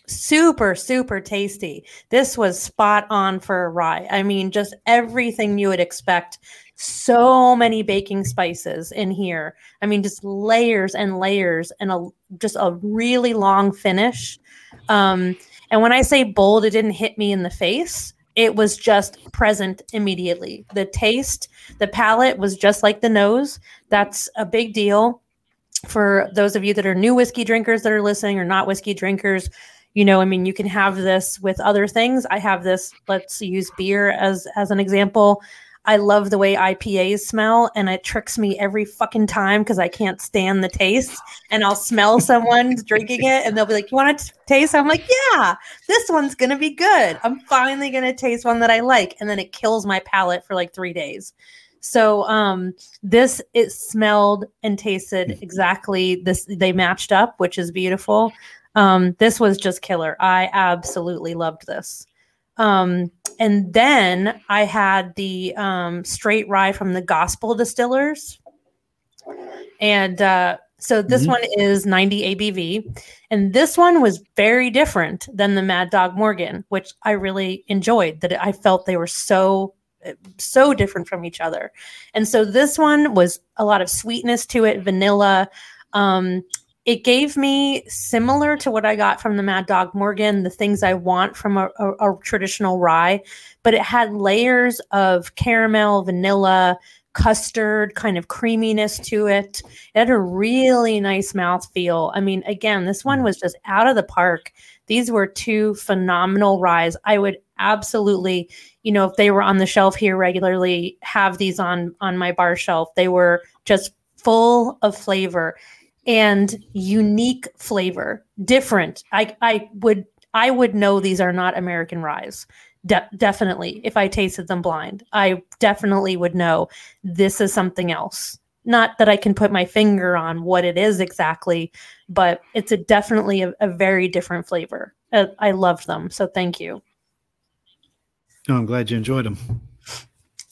Super, super tasty. This was spot on for a rye. I mean, just everything you would expect. So many baking spices in here. I mean, just layers and layers, and a just a really long finish. Um, and when I say bold, it didn't hit me in the face. It was just present immediately. The taste, the palate was just like the nose. That's a big deal for those of you that are new whiskey drinkers that are listening or not whiskey drinkers. You know, I mean, you can have this with other things. I have this, let's use beer as as an example. I love the way IPAs smell, and it tricks me every fucking time because I can't stand the taste. And I'll smell someone drinking it, and they'll be like, "You want to taste?" I'm like, "Yeah, this one's gonna be good. I'm finally gonna taste one that I like." And then it kills my palate for like three days. So um, this it smelled and tasted exactly this. They matched up, which is beautiful. Um, this was just killer. I absolutely loved this. Um, and then I had the um, straight rye from the Gospel Distillers. And uh, so this
Mhm.
one is 90 ABV. And this one was very different than the Mad Dog Morgan, which I really enjoyed. That I felt they were so so different from each other. And so this one was a lot of sweetness to it, vanilla. Um, it gave me similar to what I got from the Mad Dog Morgan, the things I want from a, a, a traditional rye, but it had layers of caramel, vanilla, custard, kind of creaminess to it. It had a really nice mouth feel. I mean, again, this one was just out of the park. These were two phenomenal ryes. I would absolutely, you know, if they were on the shelf here regularly, have these on on my bar shelf. They were just full of flavor and unique flavor, different. I I would I would know these are not American ryes. De- definitely, if I tasted them blind, I definitely would know this is something else. Not that I can put my finger on what it is exactly, but it's a definitely a, a very different flavor. Uh, I loved them, so thank you.
Oh, I'm glad you enjoyed them.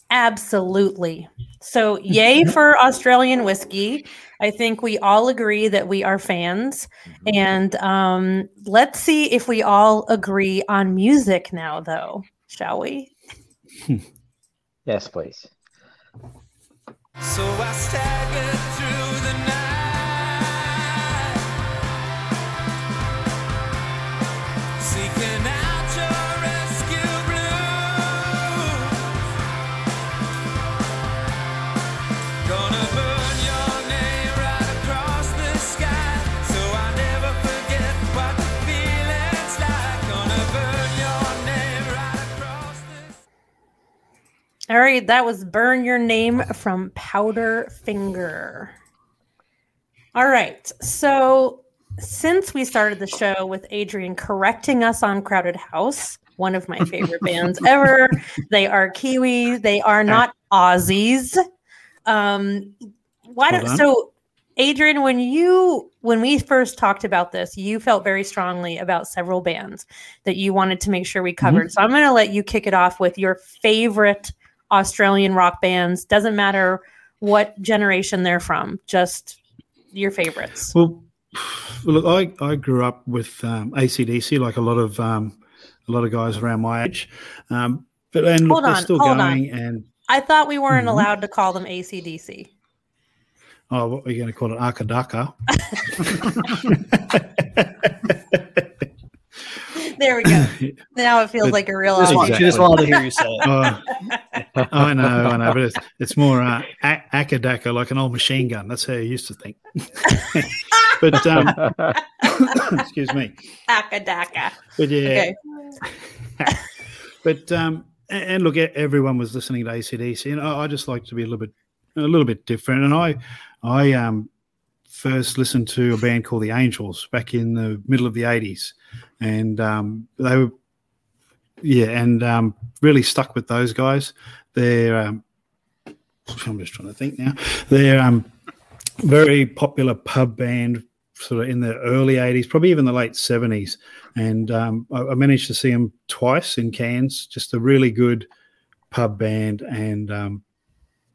Absolutely. So, yay for Australian whiskey. I think we all agree that we are fans. And um, let's see if we all agree on music now, though, shall we?
Yes, please.
So I staggered through the night,
All right, that was Burn Your Name from Powder Finger. All right, so since we started the show with Adrian correcting us on Crowded House, one of my favorite bands ever. They are Kiwi. They are not Aussies. Um, why
Hold
don't
on.
so, Adrian? When you when we first talked about this, you felt very strongly about several bands that you wanted to make sure we covered. So I'm going to let you kick it off with your favorite Australian rock bands. Doesn't matter what generation they're from, just your favorites.
Well, look, I, I grew up with um, ACDC, like a lot of um, a lot of guys around my age. Um, but and look,
Hold
they're still
hold on.
going. And
I thought we weren't
Mhm.
allowed to call them ACDC.
oh, what are you going to call it? Akadaka.
There we go. Now it feels
But
like a real
Just want- She just wanted to hear you say it.
Oh, I know, I know, but it's, it's more uh, a- Akadaka, like an old machine gun. That's how you used to think. but um, excuse me.
Akadaka.
But yeah,
Okay.
but um, a- and look, everyone was listening to ACDC, and I, I just like to be a little bit, a little bit different. And I, I um, first listened to a band called the Angels back in the middle of the '80s, and um, they were, yeah, and um, really stuck with those guys. They're, um, I'm just trying to think now. They're um, very popular pub band, sort of in the early '80s, probably even the late '70s and um, I, I managed to see them twice in Cairns. Just a really good pub band, and um,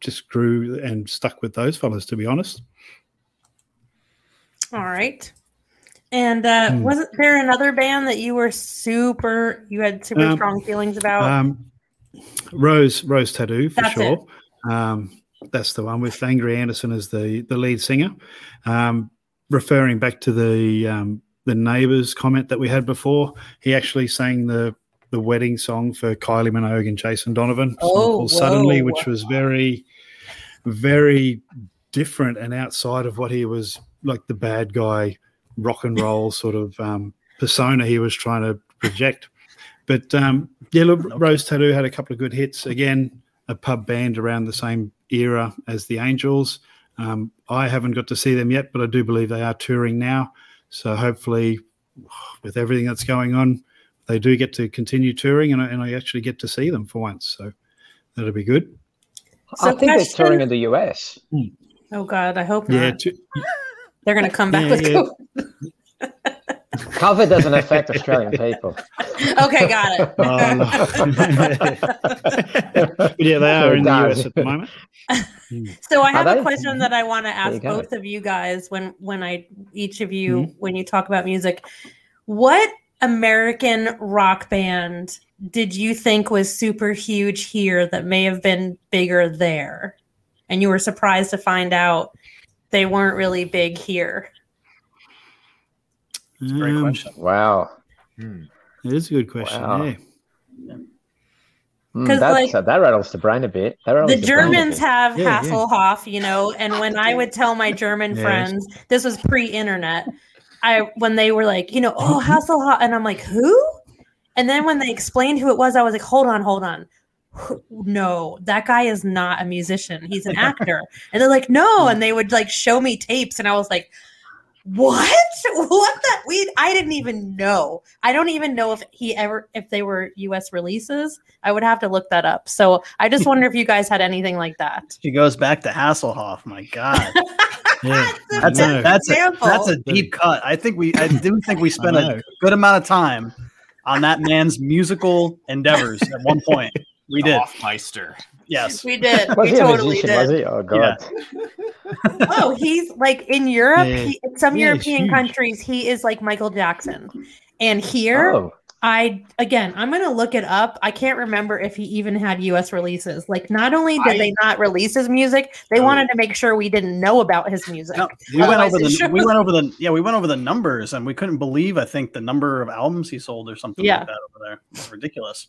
just grew and stuck with those fellas. To be honest,
All right. And uh,
Hmm.
wasn't there another band that you were super, you had super
Um,
strong feelings about?
um, Rose Rose Tattoo for
That's
sure. Um, that's the one with Angry Anderson as the the lead singer. Um, referring back to the um, the neighbours comment that we had before, he actually sang the the wedding song for Kylie Minogue and Jason Donovan,
Oh,
called Suddenly, which was very, very different and outside of what he was like the bad guy rock and roll sort of um, persona he was trying to project. But um, yeah, look, Rose Tattoo had a couple of good hits. Again, a pub band around the same era as the Angels. Um, I haven't got to see them yet, but I do believe they are touring now. So hopefully, with everything that's going on, they do get to continue touring, and I, and I actually get to see them for once. So that'll be good.
So
I think they're touring in the US.
oh, God, I hope not.
Yeah, to,
They're going to come back
Yeah,
with
yeah.
COVID.
COVID doesn't affect Australian people.
Okay, got it.
No. but yeah, they are in the US at the moment.
So I have a question that I want to ask both of you guys when when I each of you
Mm-hmm.
when you talk about music. What American rock band did you think was super huge here that may have been bigger there? And you were surprised to find out they weren't really big here.
Great
Um,
question.
Wow.
Hmm.
It is a good question.
Wow.
Yeah.
Mm,
'Cause,
that's,
like,
uh, that rattles the brain a bit. That
the Germans
bit.
have
Yeah, yeah.
Hasselhoff, you know, and when I would tell my German
Yes.
friends, this was pre-internet, I when they were like, you know, oh Hasselhoff, and I'm like, who? And then when they explained who it was, I was like, hold on, hold on. Who- No, that guy is not a musician. He's an actor. and they're like, no, hmm. and they would like show me tapes, and I was like, what? What the? we I didn't even know. I don't even know if he ever if they were US releases. I would have to look that up. So I just wonder if you guys had anything like that.
She goes back to Hasselhoff. My God,
Yeah.
that's a that's a that's a deep cut. I think we I do think we spent a good amount of time on that man's musical endeavors at one point. We did,
Hofmeister.
yes.
We did.
Was
we
he a
totally did.
Was he? Oh god.
Oh, he's like in Europe,
Yeah.
he, in some
Yeah,
European countries, he is like Michael Jackson. And here,
Oh,
I again, I'm gonna look it up. I can't remember if he even had US releases. Like, not only did
I-
they not release his music, they
Oh.
wanted to make sure we didn't know about his music.
No, we went over the
shows-
we went over the yeah we went over the numbers and we couldn't believe I think the number of albums he sold or something
Yeah.
like that over there. It's ridiculous.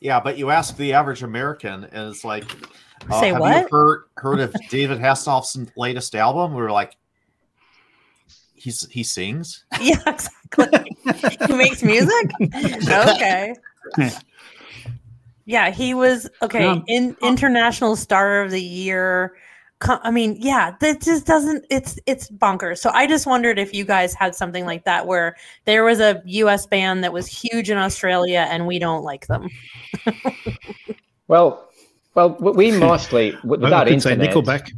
Yeah, but you ask the average American, and it's like, uh,
Say
have
what?
you heard heard of David Hasselhoff's latest album? We were like, he's he sings.
Yeah, exactly. he makes music. Okay. Yeah, he was okay.
Um,
in international star of the year. Co- I mean, yeah, that just doesn't. It's it's bonkers. So I just wondered if you guys had something like that where there was a U.S. band that was huge in Australia and we don't like them.
Well, well, we mostly w-
I
without
could say. Nickelback.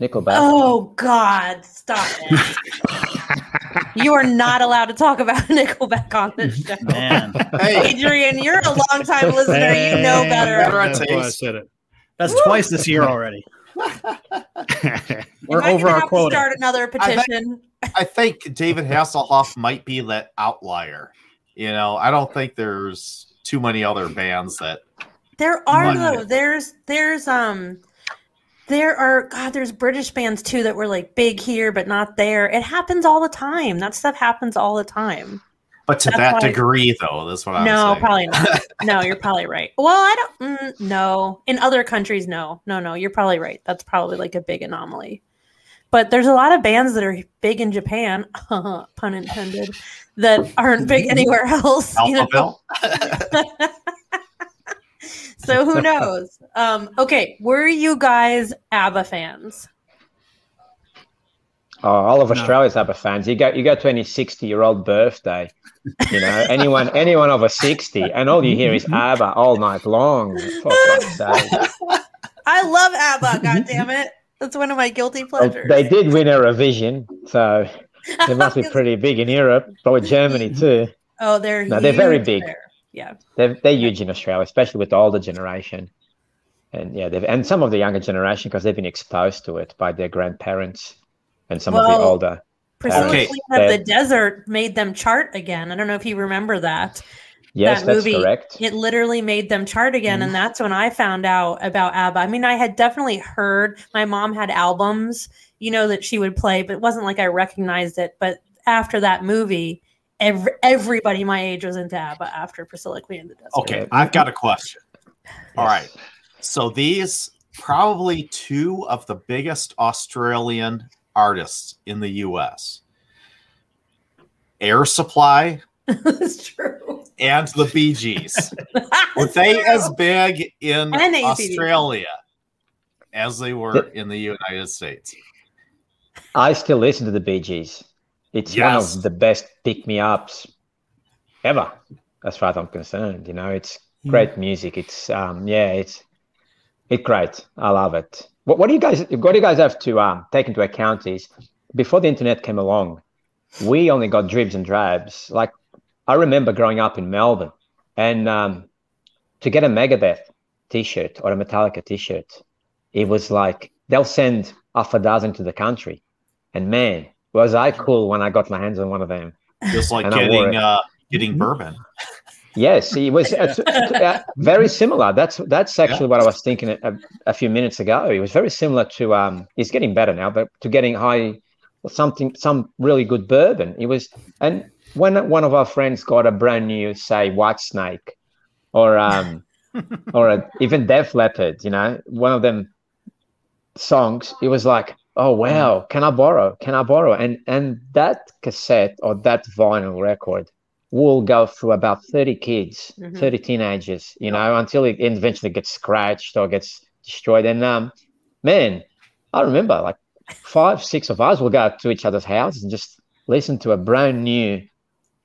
Nickelback.
Oh God, stop it! you are not allowed to talk about Nickelback on this show.
Man,
Hey,
Adrian, you're a long time listener. You know better.
Better.
That's why I said it.
that's twice this year already.
You
We're over our
have to
quota.
Start another
I bet-
petition.
I think David Hasselhoff might be that outlier. You know, I don't think there's too many other bands that.
There are
One
though.
minute.
There's there's um there are God, there's British bands too that were like big here but not there. It happens all the time. That stuff happens all the time.
But to that degree, though, that's what I'm saying.
no, probably not. No, you're probably right. Well, I don't mm, no. In other countries, no. No, no, you're probably right. That's probably like a big anomaly. But there's a lot of bands that are big in Japan, pun intended, that aren't big anywhere else. you know? So who knows? Um, okay, were you guys ABBA fans?
Oh, all of
No.
Australia's ABBA fans. You go, you go to any sixty-year-old birthday. You know, anyone, anyone over sixty, and all you hear is ABBA all night long. For fuck's sake.
I love ABBA. God damn it! That's one of my guilty
Well,
pleasures.
they did win Eurovision, so they must be pretty big in Europe, probably Germany too.
oh, they're
No, they're very big.
there. Yeah,
They're they're huge in Australia, especially with the older generation, and yeah, they've and some of the younger generation because they've been exposed to it by their grandparents and some of the
Well,
older.
Priscilla
Okay.
The Desert made them chart again. I don't know if you remember that.
Yes,
that
that's
movie,
correct.
It literally made them chart again,
Mm-hmm.
and that's when I found out about ABBA. I mean, I had definitely heard. My mom had albums, you know, that she would play, but it wasn't like I recognized it. But after that movie, every, everybody my age was into ABBA after Priscilla Queen of the Desert.
Okay, I've got a question. All right. So these probably two of the biggest Australian artists in the US. Air Supply
That's true.
and the Bee Gees. Were they as big in
And AC/DC.
Australia as they were in the United States?
I still listen to the Bee Gees. It's one of the best pick me ups ever, as far as I'm concerned. You know, it's
Hmm.
great music. It's um, yeah, it's it's great. I love it. What, what do you guys what do you guys have to um, take into account is before the internet came along, we only got dribs and drabs. Like I remember growing up in Melbourne, and um, to get a Megadeth T-shirt or a Metallica T-shirt, it was like they'll send half a dozen to the country, and man, was I cool when I got my hands on one of them.
Just like
And
getting uh, getting bourbon.
Yes, it was uh, uh, very similar. That's that's actually what I was thinking a, a few minutes ago. It was very similar to um. It's getting better now, but to getting high, something some really good bourbon. It was, and when one of our friends got a brand new, say, Whitesnake, or um, or a, even Def Leppard, you know, one of them songs. It was like, oh wow, can I borrow? Can I borrow? And and that cassette or that vinyl record will go through about 30 kids,
Mhm.
30 teenagers, you know, until it eventually gets scratched or gets destroyed. And um, man, I remember like five, six of us will go to each other's houses and just listen to a brand new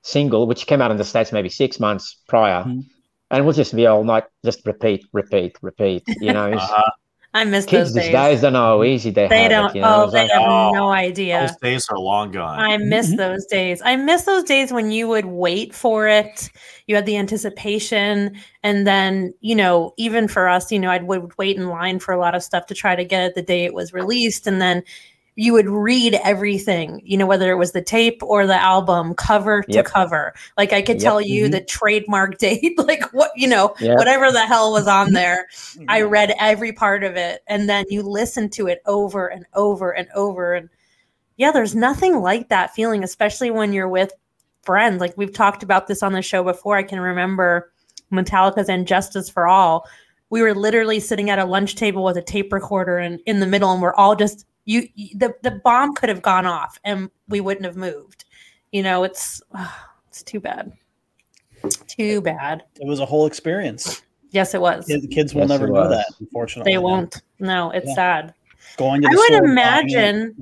single, which came out in the States maybe six months prior.
Mhm.
And we'll just be all night, just repeat, repeat, repeat. You know, it's-
Uh,
I miss
kids
those
these
days.
days don't know how easy they,
They
have
don't.
it. You know?
oh, they
like,
have
oh,
no idea.
those days are long gone.
I miss
Mhm.
those days. I miss those days when you would wait for it. You had the anticipation, and then you know, even for us, you know, I would wait in line for a lot of stuff to try to get it the day it was released, and then you would read everything. You know, whether it was the tape or the album, cover to cover. Like I could
Yep.
tell you
Mhm.
the trademark date, like what you know,
Yeah.
whatever the hell was on there. I read every part of it, and then you listen to it over and over and over. And yeah, there's nothing like that feeling, especially when you're with friends. Like we've talked about this on the show before. I can remember Metallica's and Justice for All. We were literally sitting at a lunch table with a tape recorder and in the middle, and we're all just you. you- The the bomb could have gone off, and we wouldn't have moved. You know, it's it's too bad. Too bad.
It was a whole experience.
Yes, it was.
The kids will
Yes,
never know that, unfortunately.
They won't. No, it's
Yeah.
sad.
Going to
I would
store, buying
imagine.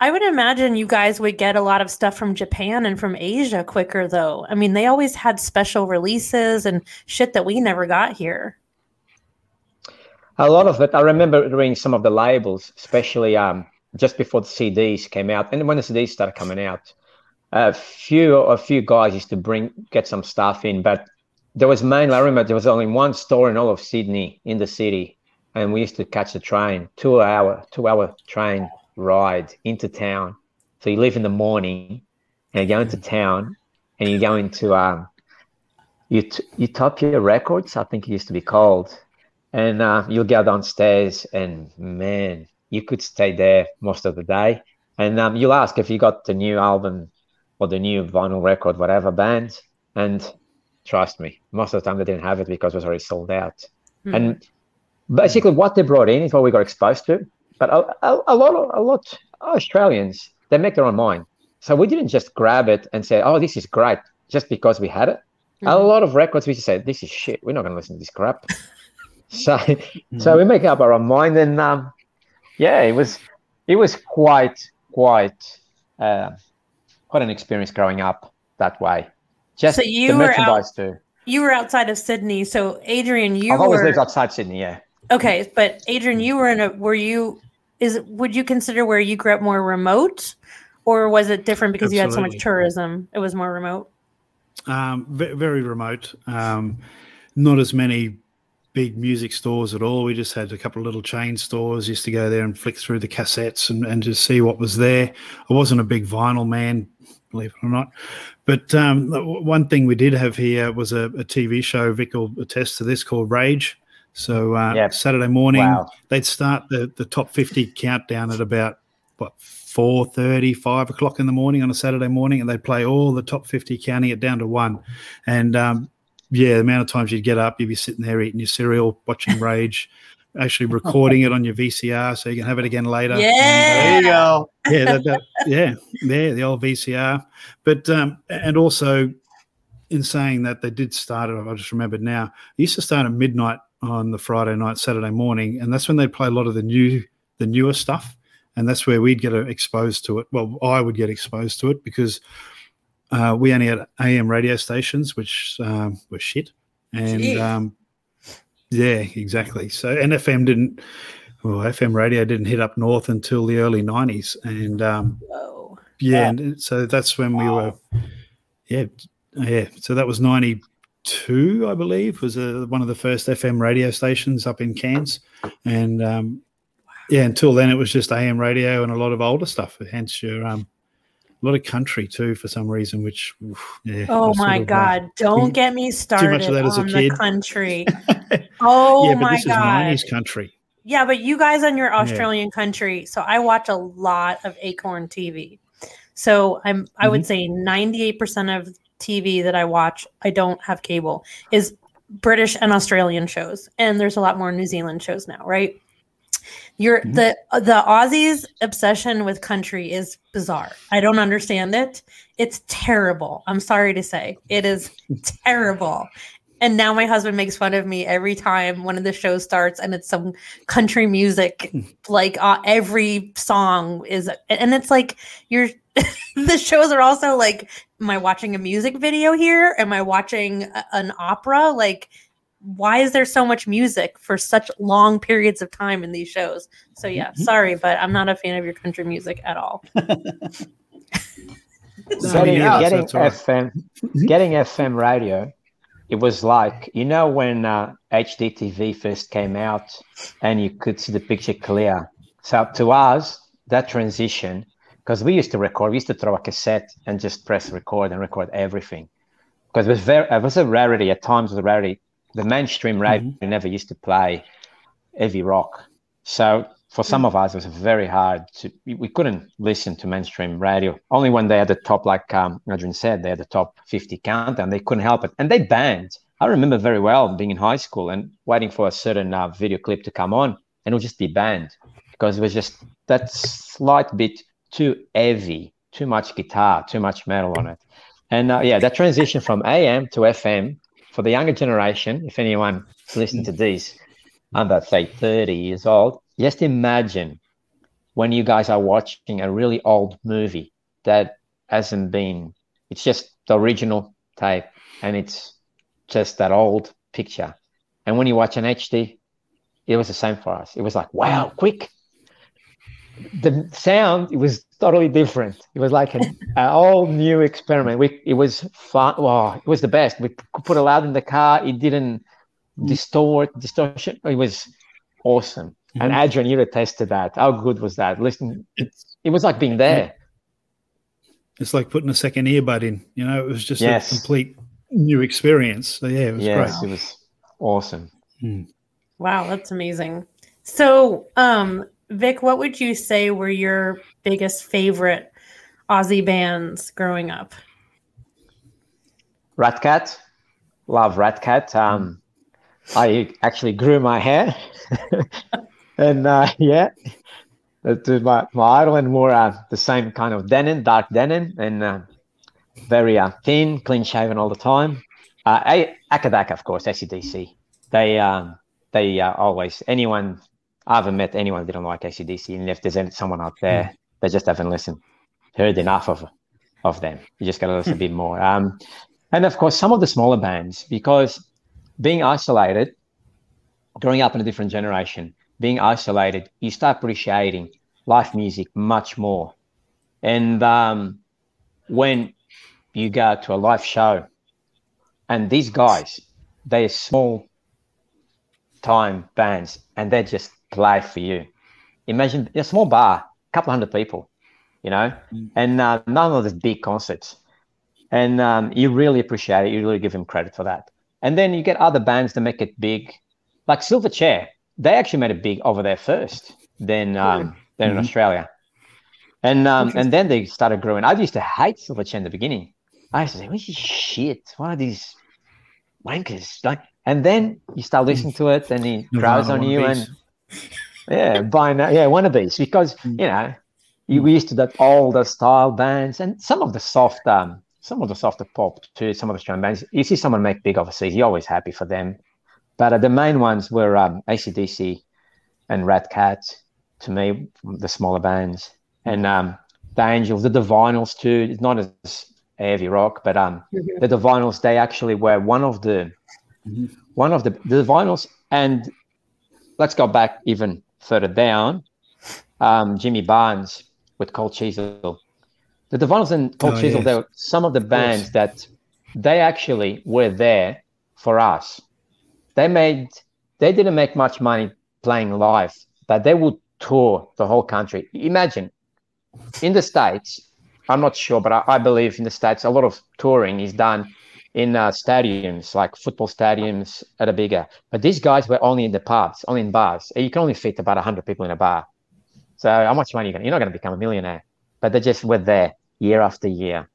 I would imagine you guys would get a lot of stuff from Japan and from Asia quicker, though. I mean, they always had special releases and shit that we never got here.
A lot of it, I remember reading some of the labels, especially um, just before the CDs came out, and when the CDs started coming out. A few, a few guys used to bring get some stuff in, but there was mainly. I remember there was only one store in all of Sydney in the city, and we used to catch the train, two hour, two hour train ride into town. So you leave in the morning, and you go into town, and you go into um, Ut- Utopia Records, I think it used to be called, and uh, you'll go downstairs, and man, you could stay there most of the day. And um, you'll ask if you got the new album or the new vinyl record, whatever band, and trust me, most of the time they didn't have it because it was already sold out.
Hmm.
And basically, what they brought in is what we got exposed to. But a, a, a lot of a lot Australians they make their own mind. So we didn't just grab it and say, "Oh, this is great," just because we had it. A
Mhm.
lot of records we just say, "This is shit. We're not going to listen to this crap." so, so we make up our own mind, and um, yeah, it was it was quite quite uh, quite an experience growing up that way. Just
So you
the
were out-
merchandise too.
You were outside of Sydney, so Adrian, you
I've always
were
lived outside Sydney. Yeah.
okay. But Adrian, you were in a. Were you? Is would you consider where you grew up more remote, or was it different because you had so much tourism? It was more remote.
Um, ve- very remote. Um, not as many big music stores at all. We just had a couple of little chain stores. Used to go there and flick through the cassettes and, and just see what was there. I wasn't a big vinyl man, believe it or not. But um, one thing we did have here was a, a TV show. Vic will attest to this called Rage. So uh,
Yep.
Saturday morning,
Wow.
they'd start the, the top 50 countdown at about what 4.30 5 o'clock in the morning on a saturday morning and they'd play all the top 50 counting it down to one and um, yeah the amount of times you'd get up you'd be sitting there eating your cereal watching rage actually recording it on your vcr so you can have it again later And, uh,
Yeah.
There you go.
yeah, that, that, yeah, yeah, the old VCR. But um, and also in saying that they did start it, I just remembered now. It used to start at midnight on the Friday night, Saturday morning, and that's when they'd play a lot of the new, the newer stuff, and that's where we'd get uh, exposed to it. Well, I would get exposed to it because uh, we only had AM radio stations, which um, were shit, and
Jeez.
um, yeah, exactly. So and FM didn't. Well, FM radio didn't hit up north until the early '90s, and um, yeah, and so that's when we were, yeah, yeah. So that was '92, I believe, was uh, one of the first FM radio stations up in Cairns, and um, yeah, until then it was just AM radio and a lot of older stuff. Hence your um, a lot of country too, for some reason. Which, oof, yeah.
Oh my
of, uh,
God! Don't get me started
that as a
on the country. Oh
yeah, but
my
this
God!
is '90s country.
Yeah, but you guys on your Australian country. So I watch a lot of Acorn TV. So I'm I would say 98% of TV that I watch, I don't have cable, is British and Australian shows. And there's a lot more New Zealand shows now, right? Your the the Aussies obsession with country is bizarre. I don't understand it. It's terrible. I'm sorry to say. It is terrible. And now my husband makes fun of me every time one of the shows starts and it's some country music like uh, every song is and it's like you're the shows are also like am i watching a music video here am i watching a- an opera like why is there so much music for such long periods of time in these shows so yeah sorry but i'm not a fan of your country music at all
No,
getting
yeah,
getting
that's all right.
FM, getting FM radio, it was like you know when uh, HDTV first came out and you could see the picture clear. So to us, that transition, because we used to record, we used to throw a cassette and just press record and record everything, because it was very, it was a rarity at times. It was a rarity. The mainstream radio never used to play heavy rock, so for some of us, it was very hard to. We we couldn't listen to mainstream radio. Only when they had the top, like um, Adrian said, they had the top 50 countdown. They couldn't help it, and they banned. I remember very well being in high school and waiting for a certain uh, video clip to come on, and it would just be banned because it was just that slight bit too heavy, too much guitar, too much metal on it. And uh, yeah, that transition from AM to FM for the younger generation, if anyone listening to this under say 30 years old, just imagine when you guys are watching a really old movie that hasn't been, it's just the original tape and it's just that old picture. And when you watch an HD, it was the same for us. It was like, wow, quick. The sound, it was totally different. It was like an, an all new experiment. We, it was fun. Wow, it was the best. We put it loud in the car. It didn't distort, distortion. It was awesome. And
Mhm.
Adrian, you attested that. How good was that? Listen, it, it was like being there.
It's like putting a second earbud in. You know, it was just
Yes.
a complete new experience. So yeah, it was
Yes,
great.
it was awesome.
Wow, that's amazing. So, um, Vic, what would you say were your biggest favorite Aussie bands growing up?
Ratcat, love Ratcat. Um, I actually grew my hair, and uh, yeah, was my my idol and wore uh, the same kind of denim, dark denim, and uh, very uh, thin, clean shaven all the time. Uh, A- Acca Dacca, of course, ACDC. They um, they uh, always anyone I haven't met anyone that didn't like ACDC, and if there's someone out there they just haven't listened, heard enough of of them. You just got to listen a bit more. Um, and of course, some of the smaller bands, because being isolated, growing up in a different generation, being isolated, you start appreciating live music much more. And um, when you go to a live show, and these guys, they're small time bands, and they're just play for you. Imagine a small bar, a couple hundred people, you know, and uh, none of the big concerts and um, you really appreciate it. You really give him credit for that. And then you get other bands that make it big, like Silverchair. They actually made it big over there first, then um, then in
Mhm.
Australia, and um, and then they started growing. I used to hate Silverchair in the beginning. I used to say, "What is shit? What are these wankers?" Like, and then you start listening to it, and he grows on you, and yeah, buying that, yeah, wannabes because
Mm.
you know you we used to that older style bands and some of the soft um some of the softer pop too. Some of the Australian bands. You see someone make big overseas, you're always happy for them. But uh, the main ones were um, ACDC and Rat Cat to me, the smaller bands, and um, the Angels, the Divinyls too. It's not as heavy rock, but um,
Mhm.
the Divinyls they actually were one of the
Mhm.
one of the the Divinyls and let's go back even further down. Um, Jimmy Barnes with Cold Chisel. The Divinyls and Cold
Oh,
Chisel,
yes.
they were some of the bands that they actually were there for us. They made they didn't make much money playing live, but they would tour the whole country. Imagine in the States, I'm not sure, but I, I believe in the States a lot of touring is done in uh, stadiums, like football stadiums at a bigger. But these guys were only in the pubs, only in bars. You can only fit about 100 people in a bar. So how much money are you going you're not going to become a millionaire. But they just were there year after year,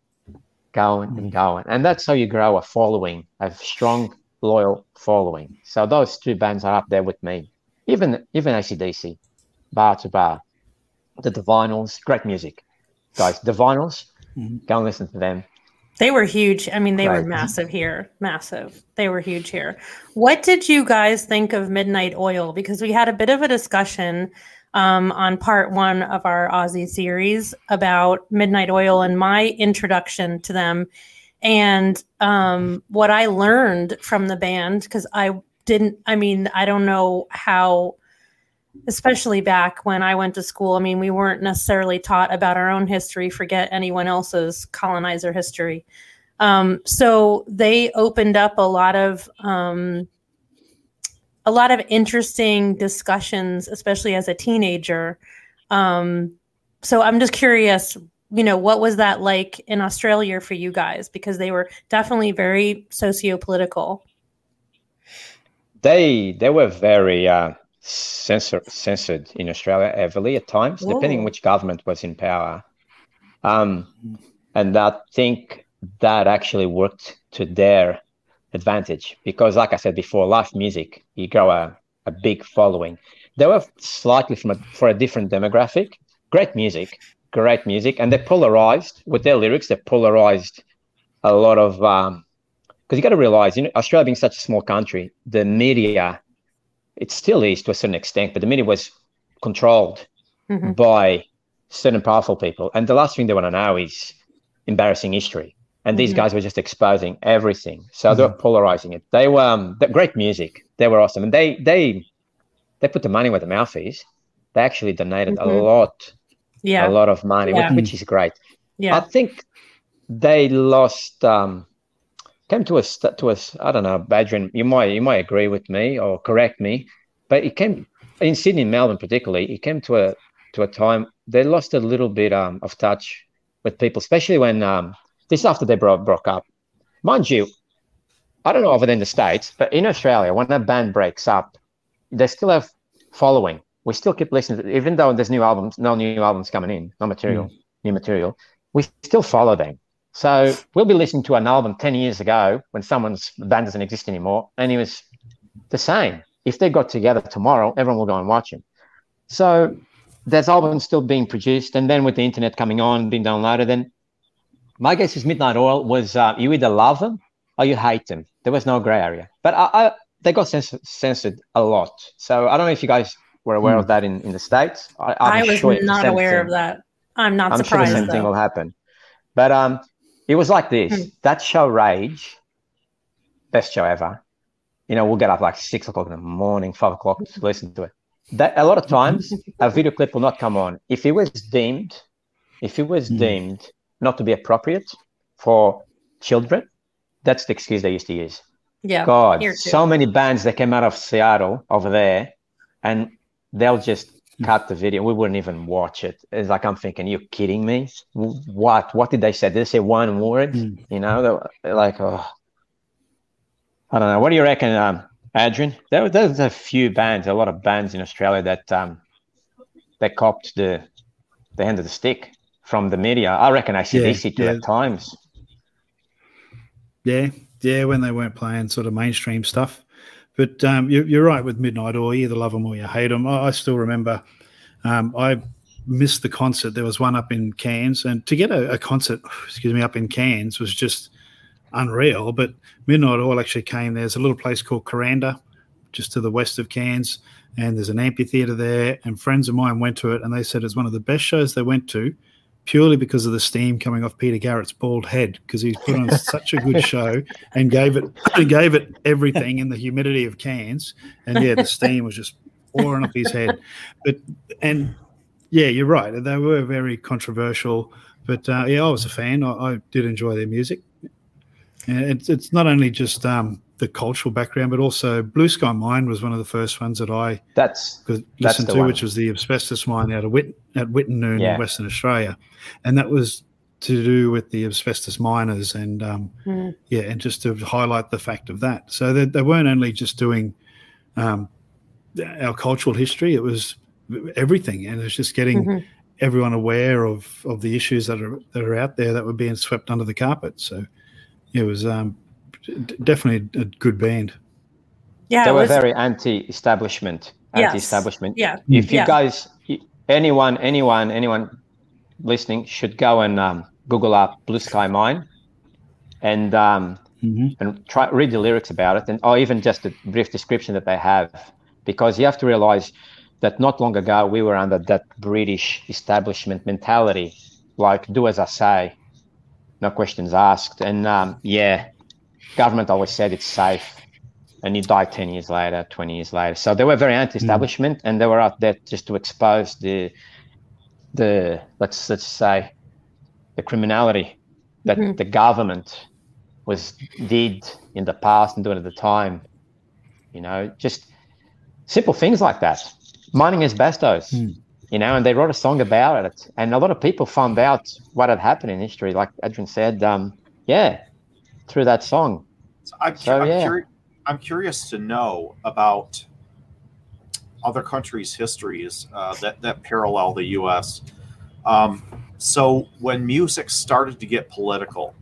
going and going. And that's how you grow a following, a strong, loyal following. So those two bands are up there with me. Even even ACDC, bar to bar. The Divinyls, great music. Guys, Divinyls,
Mhm.
go and listen to them.
They were huge. I mean, they were massive here. Massive. They were huge here. What did you guys think of Midnight Oil? Because we had a bit of a discussion um, on part one of our Aussie series about Midnight Oil and my introduction to them and um, what I learned from the band. Because I didn't, I mean, I don't know how especially back when I went to school. I mean, we weren't necessarily taught about our own history, forget anyone else's colonizer history. Um, so they opened up a lot of um, a lot of interesting discussions, especially as a teenager. Um, so I'm just curious, you know, what was that like in Australia for you guys? Because they were definitely very socio-political.
They they were very uh, censor, censored in Australia heavily at times, depending
Ooh.
which government was in power. Um, and I think that actually worked to their advantage because, like I said before, live music you grow a, a big following. They were slightly from a, for a different demographic. Great music, great music, and they polarized with their lyrics. They polarized a lot of um, because you got to realize, you know, Australia being such a small country, the media, it still is to a certain extent, but the media was controlled
Mhm.
by certain powerful people. And the last thing they want to know is embarrassing history. And these
Mhm.
guys were just exposing everything. So they were polarizing it. They were um, the great music. They were awesome. And they they they put the money where the mouth is. They actually donated a
Mhm.
lot,
Yeah.
a lot of money,
Yeah.
which, which is great.
Yeah.
I think they lost um came to us to us I don't know, Badrin, you might you might agree with me or correct me, but it came in Sydney Melbourne particularly, it came to a to a time they lost a little bit um of touch with people, especially when um this after they broke broke up. Mind you, I don't know over there in the States, but in Australia, when a band breaks up, they still have following. We still keep listening to even though there's new albums, no new albums coming in, no material, new material, we still follow them. So we'll be listening to an album 10 years ago when someone's band doesn't exist anymore, and it was the same. If they got together tomorrow, everyone will go and watch him. So there's albums still being produced, and then with the internet coming on, being downloaded, then my guess is Midnight Oil was uh, you either love them or you hate them. There was no gray area, but I, I, they got cens- censored a lot. So I don't know if you guys were aware of that in, in the states. I, I'm
I was
sure
not aware
thing.
of that. I'm not
I'm sure the
surprised
same thing will happen. But um, it was like this.
Hmm.
That show, Rage, best show ever. You know, we'll get up like six o'clock in the morning, five o'clock to listen to it. That a lot of times a video clip will not come on if it was deemed, if it was
Hmm.
deemed not to be appropriate for children. That's the excuse they used to use.
Yeah.
God, so many bands that came out of Seattle over there, and they'll just cut the video. We wouldn't even watch it. It's like I'm thinking, you're kidding me? What? What did they say? Did they say one word?
Mm.
You know, they were- they're like, oh, I don't know. What do you reckon, um, Adrian? There, there's a few bands, a lot of bands in Australia that um, they copped the the end of the stick from the media. I reckon I ACDC too
yeah.
at times.
Yeah, yeah, when they weren't playing sort of mainstream stuff. But um, you, you're right with Midnight Oil. You either love them or you hate them. I, I still remember um, I missed the concert. There was one up in Cairns, and to get a, a concert, excuse me, up in Cairns was just unreal. But Midnight Oil actually came. There's a little place called Kuranda, just to the west of Cairns, and there's an amphitheater there. And friends of mine went to it, and they said it's one of the best shows they went to, purely because of the steam coming off Peter Garrett's bald head, because he put on such a good show and gave it gave it everything in the humidity of Cairns, and yeah, the steam was just pouring off his head. But and yeah, you're right. They were very controversial, but uh, yeah, I was a fan. I, I did enjoy their music. And it's it's not only just um, the cultural background, but also Blue Sky Mine was one of the first ones that I
That's
could listen
the
to,
one.
which was the asbestos mine out of Whit at Wittenoom
Yeah.
in Western Australia, and that was to do with the asbestos miners and um,
Mhm.
yeah, and just to highlight the fact of that. So they, they weren't only just doing um, our cultural history; it was everything, and it's just getting
Mhm.
everyone aware of of the issues that are that are out there that were being swept under the carpet. So it was um, definitely a good band.
Yeah.
they were
was,
very anti-establishment, anti-establishment.
yeah.
If you
Yeah.
guys, anyone, anyone, anyone listening should go and um, Google up Blue Sky Mine, and um,
Mm-hmm.
and try read the lyrics about it, and or even just a brief description that they have, because you have to realize that not long ago we were under that British establishment mentality, like do as I say, no questions asked, and um, yeah, government always said it's safe, and he died ten years later, twenty years later. So they were very anti-establishment, and they were out there just to expose the the let's let's say the criminality that
Mhm.
the government was did in the past and doing at the time. You know, just simple things like that. Mining asbestos,
Mm.
You know, and they wrote a song about it. And a lot of people found out what had happened in history, like Adrian said, um, yeah, through that song.
So I'm,
So,
I'm,
yeah.
curi- I'm curious to know about other countries' histories uh, that that parallel the U.S. Um, so when music started to get political,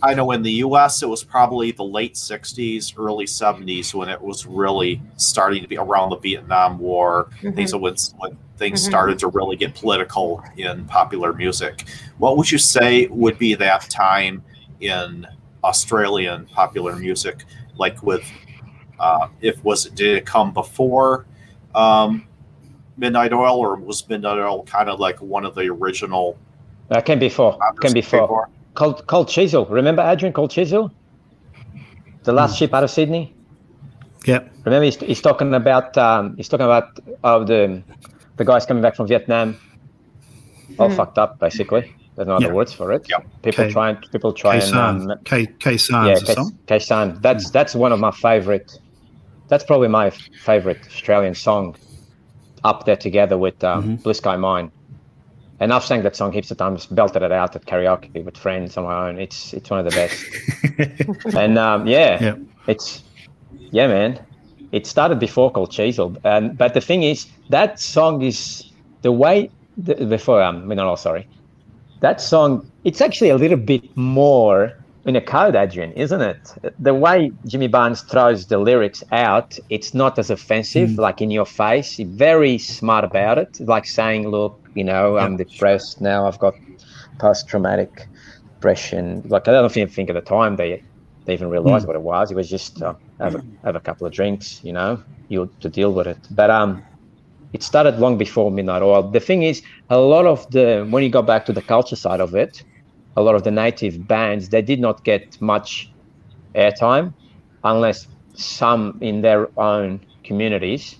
I know in the U.S. it was probably the late '60s, early '70s when it was really starting to be around the Vietnam War.
Mhm.
Things when, when things
Mhm.
started to really get political in popular music. What would you say would be that time in Australian popular music? Like with, uh, if was it did it come before um, Midnight Oil, or was Midnight Oil kind of like one of the original?
Uh, came before. Came before. Cold, Cold Chisel. Remember Adrian Cold Chisel? The last ship out of Sydney.
Yep.
Remember, he's, he's talking about um, he's talking about uh, the the guys coming back from Vietnam, all
Mhm.
fucked up, basically. There's no other
Yeah.
words for it.
Yep.
People
K-
try and people try and
Khe Sanh.
um,
K Khe
Sanh
yeah, something.
Khe Sanh. That's that's one of my favorite. That's probably my f- favorite Australian song, up there together with um,
Mhm.
Blue Sky Mine. And I've sang that song heaps of times, belted it out at karaoke with friends on my own. It's it's one of the best. and um, yeah,
Yeah.
it's yeah, man. It started before Cold Chisel, and but the thing is that song is the way the, before um, no, no, sorry, that song. It's actually a little bit more in a code, Adrian, isn't it? The way Jimmy Barnes throws the lyrics out, it's not as offensive,
Mm.
like in your face. He's very smart about it, like saying, "Look, you know, I'm depressed now. I've got post-traumatic depression." Like I don't even think at the time they they even realized
Mm.
what it was. It was just uh, have a, have a couple of drinks, you know, you to deal with it. But um, it started long before Midnight Oil. The thing is, a lot of the when you go back to the culture side of it, a lot of the native bands they did not get much airtime, unless some in their own communities.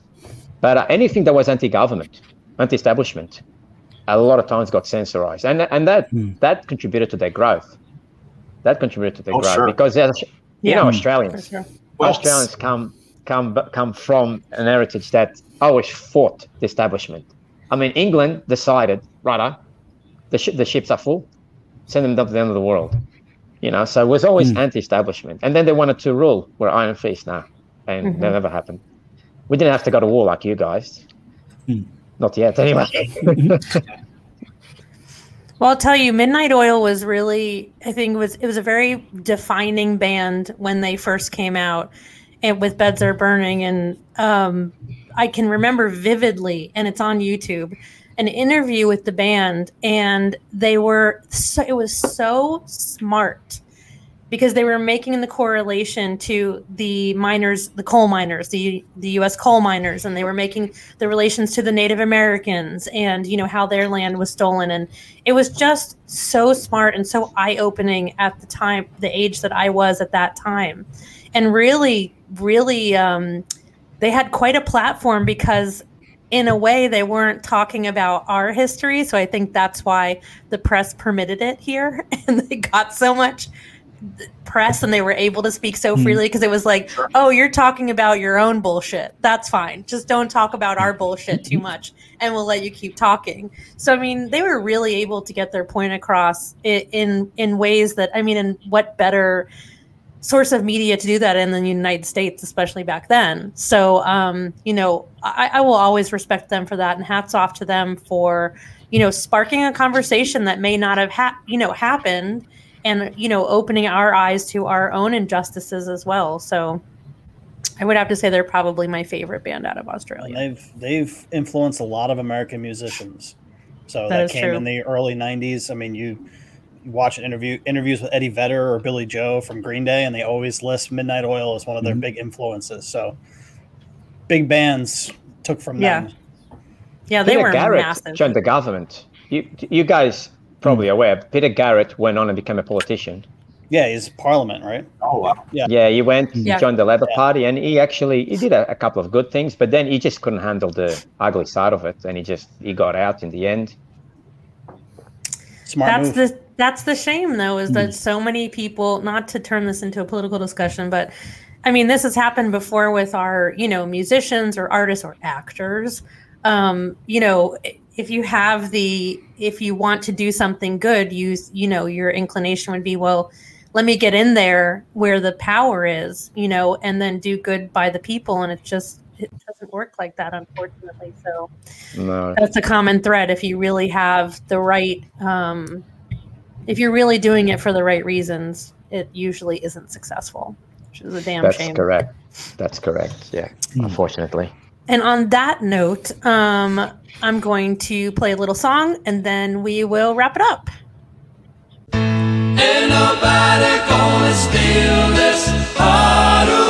But uh, anything that was anti-government, anti-establishment, a lot of times got censorized, and and that
Hmm.
that contributed to their growth. That contributed to their
Oh,
growth
sure.
because as- you
Yeah.
know
For
Australians.
sure.
Well,
Australians come come come from an heritage that always fought the establishment. I mean, England decided, right, the sh- the ships are full, send them down to the end of the world. You know, so it was always
Mm.
anti-establishment, and then they wanted to rule. We're Iron Fist now, and
Mhm.
that never happened. We didn't have to go to war like you guys.
Mm.
Not yet, anyway.
Well, I'll tell you, Midnight Oil was really, I think, it was it was a very defining band when they first came out, and with Beds Are Burning, and um, I can remember vividly, and it's on YouTube, an interview with the band, and they were so, it was so smart because they were making the correlation to the miners, the coal miners, the the U.S. coal miners, and they were making the relations to the Native Americans, and you know how their land was stolen, and it was just so smart and so eye-opening at the time, the age that I was at that time, and really, really, um, they had quite a platform because. In a way, they weren't talking about our history, so I think that's why the press permitted it here, and they got so much press and they were able to speak so
Hmm.
freely because it was like, oh, you're talking about your own bullshit. That's fine. Just don't talk about our bullshit too much and we'll let you keep talking. So I mean, they were really able to get their point across i- in in ways that I mean, and what better source of media to do that in the United States, especially back then. So um, you know, I, I will always respect them for that and hats off to them for, you know, sparking a conversation that may not have ha- you know happened and you know opening our eyes to our own injustices as well so i would have to say they're probably my favorite band out of australia
They've they've influenced a lot of American musicians. So
That
that,
is
came
true.
in the early '90s. I mean, you, you watch an interview interviews with Eddie Vedder or Billie Joe from Green Day, and they always list Midnight Oil as one of their
Mhm.
big influences. So big bands took from
Yeah.
them.
yeah they
Peter
were
Garrett
massive
joined the government. You, you guys probably aware. Peter Garrett went on and became a politician.
Yeah, he's Parliament, right?
oh wow.
Yeah.
Yeah, he went, he
Yeah.
joined the Labour Party, and he actually he did a, a couple of good things, but then he just couldn't handle the ugly side of it, and he just he got out in the end.
Smart
that's
move.
the that's the shame though is that so many people not to turn this into a political discussion but i mean this has happened before with our you know musicians or artists or actors um you know if you have the if you want to do something good you you know your inclination would be well let me get in there where the power is you know and then do good by the people and it just it doesn't work like that unfortunately so
No,
that's a common thread if you really have the right um, if you're really doing it for the right reasons it usually isn't successful which is a damn shame.
that's
shame
correct. That's correct. Yeah,
Hmm.
unfortunately.
And on that note um, i'm going to play a little song and then we will wrap it up.
Ain't nobody gonna steal this heart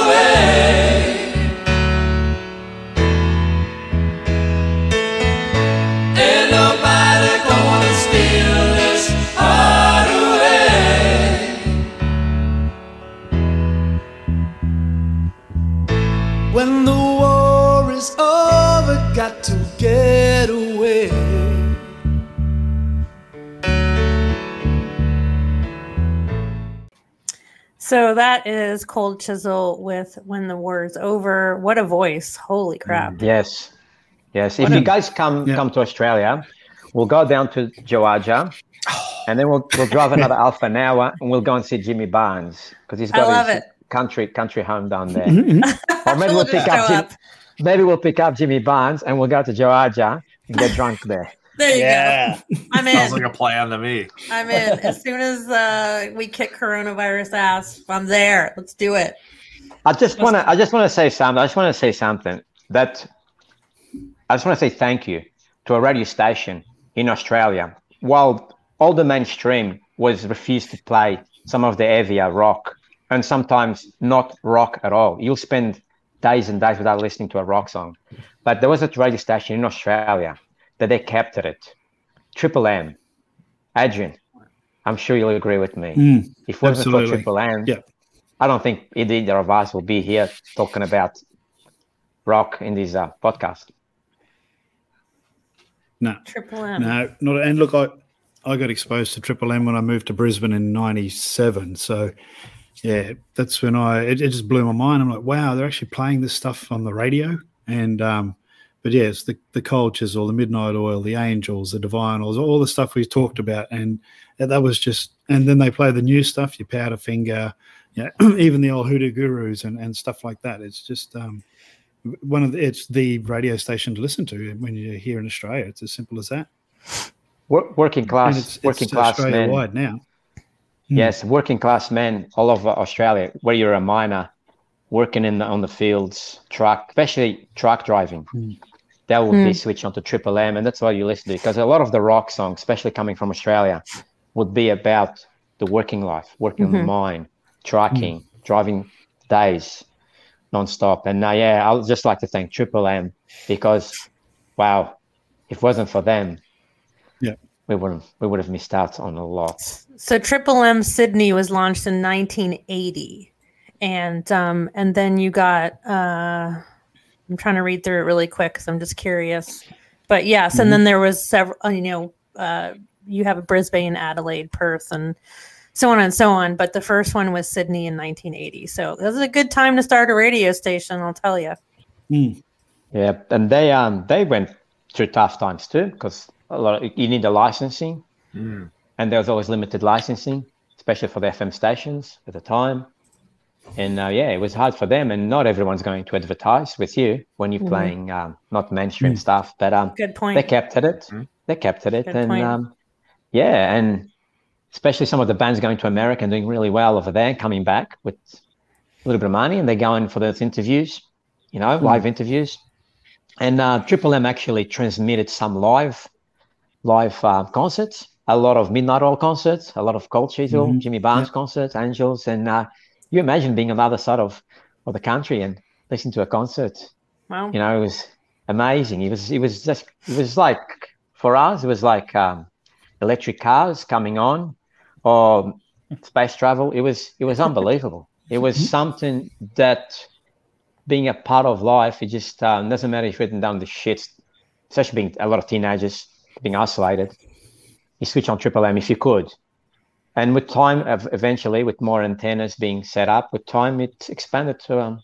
So that is Cold Chisel with When the War is Over. What a voice. Holy crap.
Yes, yes.
What
if
a-
you guys come
Yeah.
come to Australia, we'll go down to Joadja, and then we'll we'll drive another half an hour, and we'll go and see Jimmy Barnes because he's got
love
his
it.
country country home down there.
Mhm.
or maybe we'll
We'll
pick up,
show
Jim,
up.
maybe we'll pick up Jimmy Barnes, and we'll go to Joadja and get drunk there.
There you
Yeah.
go. I'm in.
Sounds like a plan to me.
I'm in. As soon as uh, we kick coronavirus ass, I'm there. Let's do it.
I just want to. I just want to say something. I just want to say something that. I just want to say thank you to a radio station in Australia. While all the mainstream was refused to play some of the heavier rock and sometimes not rock at all, you'll spend days and days without listening to a rock song. But there was a radio station in Australia that they captured it. Triple M, Adrian. I'm sure you'll agree with me.
Mm,
If it wasn't for. Triple M,
Yeah.
I don't think either of us will be here talking about rock in this uh, podcast.
no,
Triple M.
no, not. And look, I I got exposed to Triple M when I moved to Brisbane in '97. So yeah, that's when I it, it just blew my mind. I'm like, wow, they're actually playing this stuff on the radio. And um, but yeah, it's the the Cold Chisel, the Midnight Oil, the Angels, the Divinyls, all the stuff we talked about, and that was just. And then they play the new stuff, your Powderfinger, yeah, even the old Hoodoo Gurus and and stuff like that. It's just um, one of the, it's the radio station to listen to when you're here in Australia. It's as simple as that.
Working class,
it's,
working
it's
class
Australia
men.
wide now. Hmm.
Yes, working class men all over Australia. Where you're a miner, working in the, on the fields, truck, especially truck driving.
Hmm.
That will
Hmm.
be switched onto Triple M, and that's why you listen to. It. Because a lot of the rock songs, especially coming from Australia, would be about the working life, working on the mine, trucking, driving days non-stop. And uh, yeah, I'd just like to thank Triple M because, wow, if it wasn't for them,
Yeah.
we wouldn't we would have missed out on a lot.
So Triple M Sydney was launched in 1980, and um, and then you got. Uh, I'm trying to read through it really quick because I'm just curious. But yes, and then there was several. uh, You know, uh, you have a Brisbane, Adelaide, Perth, and so on and so on. But the first one was Sydney in 1980. So this is a good time to start a radio station. I'll tell you.
Mm.
Yeah, and they um they went through tough times too because a lot of, you need the licensing,
Mm.
and there was always limited licensing, especially for the FM stations at the time. And uh, yeah, it was hard for them, and not everyone's going to advertise with you when you're
Mhm.
playing um, not mainstream
Mm.
stuff. But um,
Good point.
they kept at it.
Mhm.
They kept at it,
Good
and um, yeah, and especially some of the bands going to America and doing really well over there, coming back with a little bit of money, and they're going for those interviews, you know, live interviews. And uh, Triple M actually transmitted some live, live uh, concerts, a lot of Midnight Oil concerts, a lot of Cold Chisel,
Mhm.
Jimmy Barnes concerts, Angels, and uh, you imagine being on the other side of, of the country and listening to a concert
Wow.
you know, it was amazing. It was, it was just, it was like for us, it was like um, electric cars coming on, or space travel. It was, it was unbelievable. it was something that, being a part of life, it just um, doesn't matter if you're written down the shit, especially being a lot of teenagers being isolated. You switch on Triple M if you could. And with time, eventually, with more antennas being set up, with time, it expanded to um,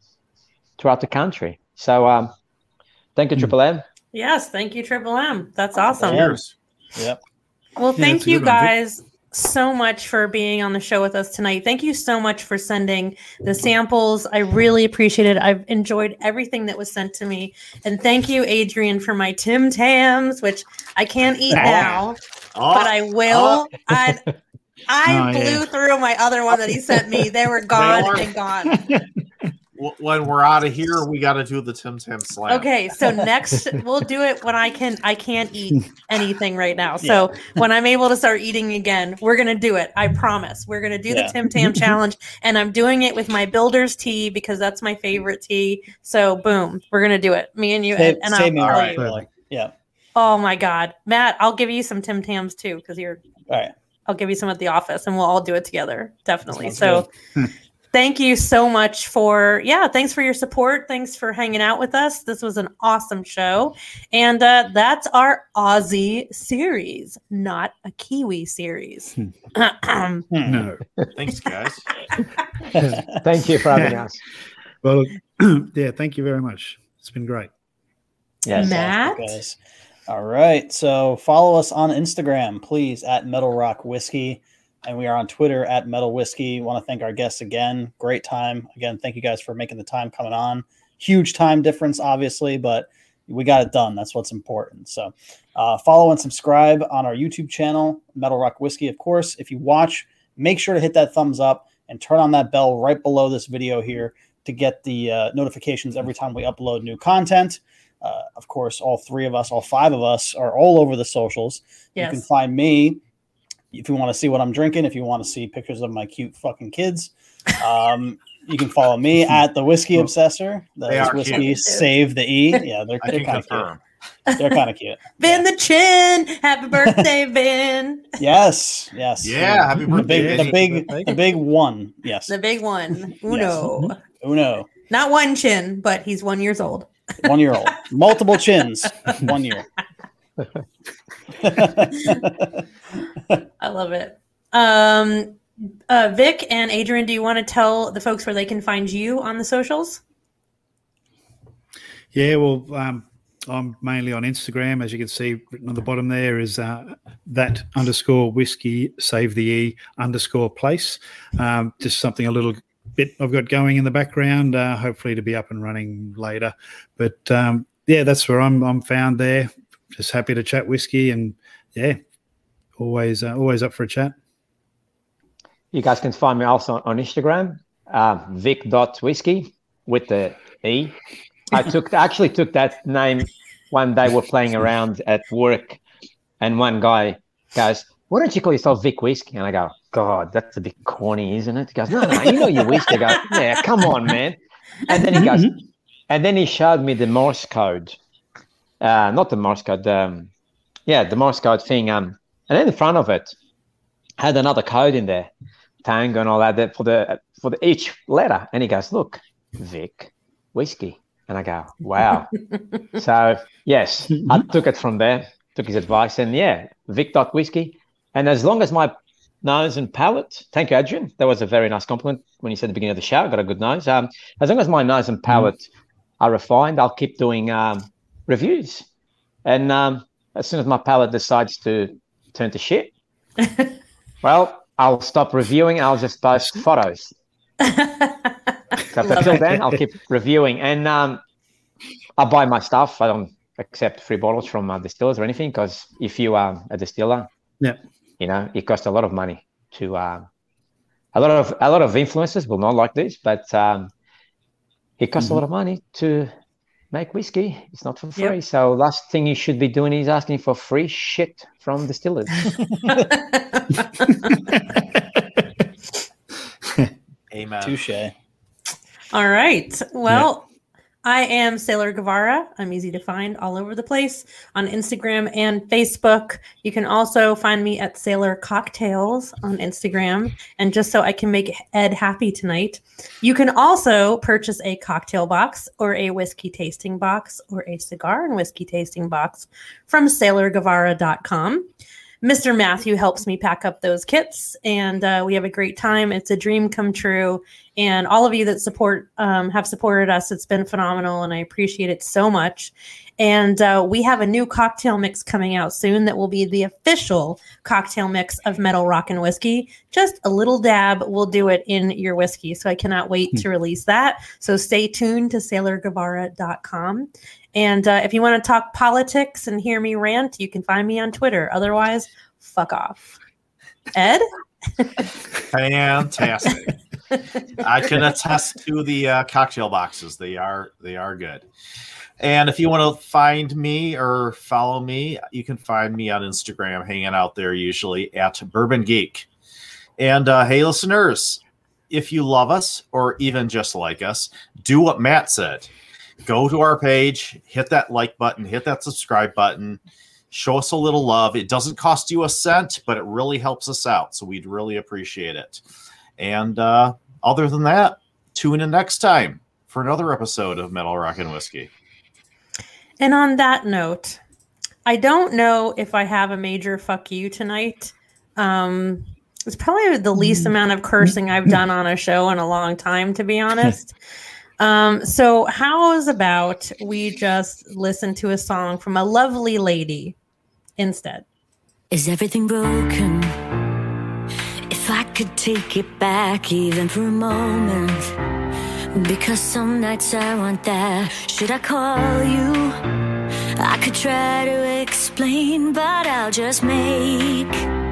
throughout the country. So um, thank you, Triple M.
Yes, thank you, Triple M. That's awesome.
Cheers.
Yep.
Well,
Yeah,
thank
that's
you
good one,
guys so much for being on the show with us tonight. Thank you so much for sending the samples. I really appreciate it. I've enjoyed everything that was sent to me. And thank you, Adrian, for my Tim Tams, which I can't eat
Ah.
now,
Oh,
but I will. I I
Oh,
blew
yeah.
through my other one that he sent me. They were gone
are.
and gone.
when we're out of here, we got to do the Tim Tam Slam.
Okay, so next we'll do it when I can I can't eat anything right now. So when I'm able to start eating again, we're gonna do it. I promise. We're gonna do
Yeah.
the Tim Tam challenge, and I'm doing it with my builder's tea because that's my favorite tea. So boom, we're gonna do it. Me and you,
Save,
and, and
save
I'll
one,
Alright.
you.
really. Yeah.
Oh my god, Matt, I'll give you some Tim Tams too because you're.
All right.
I'll give you some at the office, and we'll all do it together. Definitely.
Sounds
so. thank you so much for yeah thanks for your support thanks for hanging out with us this was an awesome show and uh, that's our aussie series not a kiwi series
Hmm.
No.
Thanks, guys.
Thank you for having us.
Well, yeah, thank you very much. It's been great.
Yes.
matt
guys. All right. So follow us on Instagram, please, at Metal Rock Whiskey. And we are on Twitter at Metal Whiskey. Want to thank our guests again. Great time. Again, thank you guys for making the time coming on. Huge time difference, obviously, but we got it done. That's what's important. So uh, follow and subscribe on our YouTube channel, Metal Rock Whiskey, of course. If you watch, make sure to hit that thumbs up and turn on that bell right below this video here to get the uh, notifications every time we upload new content. Uh, of course, all three of us, all five of us, are all over the socials. You can find me if you want to see what I'm drinking. If you want to see pictures of my cute fucking kids, um, you can follow me at the Whiskey Obsessor.
They
That's
are
whiskey
cute.
save the e. Yeah, they're, they're kind of cute.
confirm.
They're kind of cute.
Vin the Chin. Happy birthday, Vin.
Yes, yes.
Yeah, happy
The
birthday,
big, the
Vinny.
big, the big one. Yes,
The big one. Uno.
Uno,
Not one chin, but he's one years old.
One year old, multiple chins, one year.
I love it. Um, uh, Vic and Adrian, do you want to tell the folks where they can find you on the socials?
Yeah, well, um, I'm mainly on Instagram. As you can see, written on the bottom there is uh, that underscore whiskey save the e underscore place. Um, just something a little bit I've got going in the background. Uh, hopefully to be up and running later. But um, yeah, that's where I'm. I'm found there. Just happy to chat whiskey and yeah, always uh, always up for a chat.
You guys can find me also on Instagram, uh, vic.whiskey with the E. I took actually took that name one day. We're playing around at work, and one guy goes, "Why don't you call yourself Vic Whiskey?" And I go, "God, that's a bit corny, isn't it?" He goes, "No, no, you know your whiskey." I go, "Yeah, come on, man." And then he goes, and then he showed me the Morse code, uh, not the Morse code, um, yeah, the Morse code thing. Um, and in the front of it had another code in there, tango and all that, that for the for the each letter. And he goes, "Look, Vic, whiskey." And I go, "Wow." so yes, I took it from there, took his advice, and yeah, Vic dot whiskey. And as long as my nose and palate, thank you, Adrian. That was a very nice compliment when you said at the beginning of the show. I got a good nose. Um, as long as my nose and palate are refined, I'll keep doing um, reviews. And um, as soon as my palate decides to turn to shit, well, I'll stop reviewing. I'll just post photos. So until then, I'll keep reviewing, and um, I buy my stuff. I don't accept free bottles from uh, distillers or anything because if you are a distiller,
Yeah.
You know it costs a lot of money to. Uh, a lot of a lot of influencers will not like this, but um, it costs a lot of money to make whiskey. It's not for
Yep.
free. So last thing you should be doing is asking for free shit from distillers.
Amen.
Touche.
All right. Well, I am Sailor Guevara. I'm easy to find all over the place on Instagram and Facebook. You can also find me at Sailor Cocktails on Instagram. And just so I can make Ed happy tonight, you can also purchase a cocktail box or a whiskey tasting box or a cigar and whiskey tasting box from sailorguevara.com. Mr. Matthew helps me pack up those kits, and uh, we have a great time. It's a dream come true, and all of you that support um, have supported us. It's been phenomenal, and I appreciate it so much. And uh, we have a new cocktail mix coming out soon that will be the official cocktail mix of Metal Rock and Whiskey. Just a little dab will do it in your whiskey. So I cannot wait to release that. So stay tuned to sailorguevara.com. And uh, if you want to talk politics and hear me rant, you can find me on Twitter. Otherwise, fuck off. Ed?
Fantastic. I can attest to the uh, cocktail boxes. They are they are good. And if you want to find me or follow me, you can find me on Instagram, hanging out there usually at Bourbon Geek. And uh, hey, listeners, if you love us or even just like us, do what Matt said. Go to our page, hit that like button, hit that subscribe button, show us a little love. It doesn't cost you a cent, but it really helps us out. So we'd really appreciate it. And uh, other than that, tune in next time for another episode of Metal Rock and Whiskey.
And on that note, I don't know if I have a major fuck you tonight. Um, it's probably the least amount of cursing I've done on a show in a long time, to be honest. Um, so, how's about we just listen to a song from a lovely lady instead?
Is everything broken? If I could take it back even for a moment. Because some nights I want that. Should I call you? I could try to explain, but I'll just make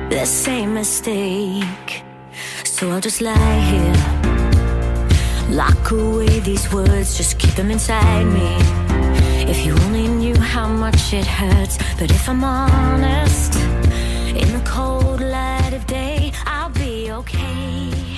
the same mistake. So I'll just lie here. Lock away these words, just keep them inside me. If you only knew how much it hurts, but if I'm honest, in the cold light of day, I'll be okay.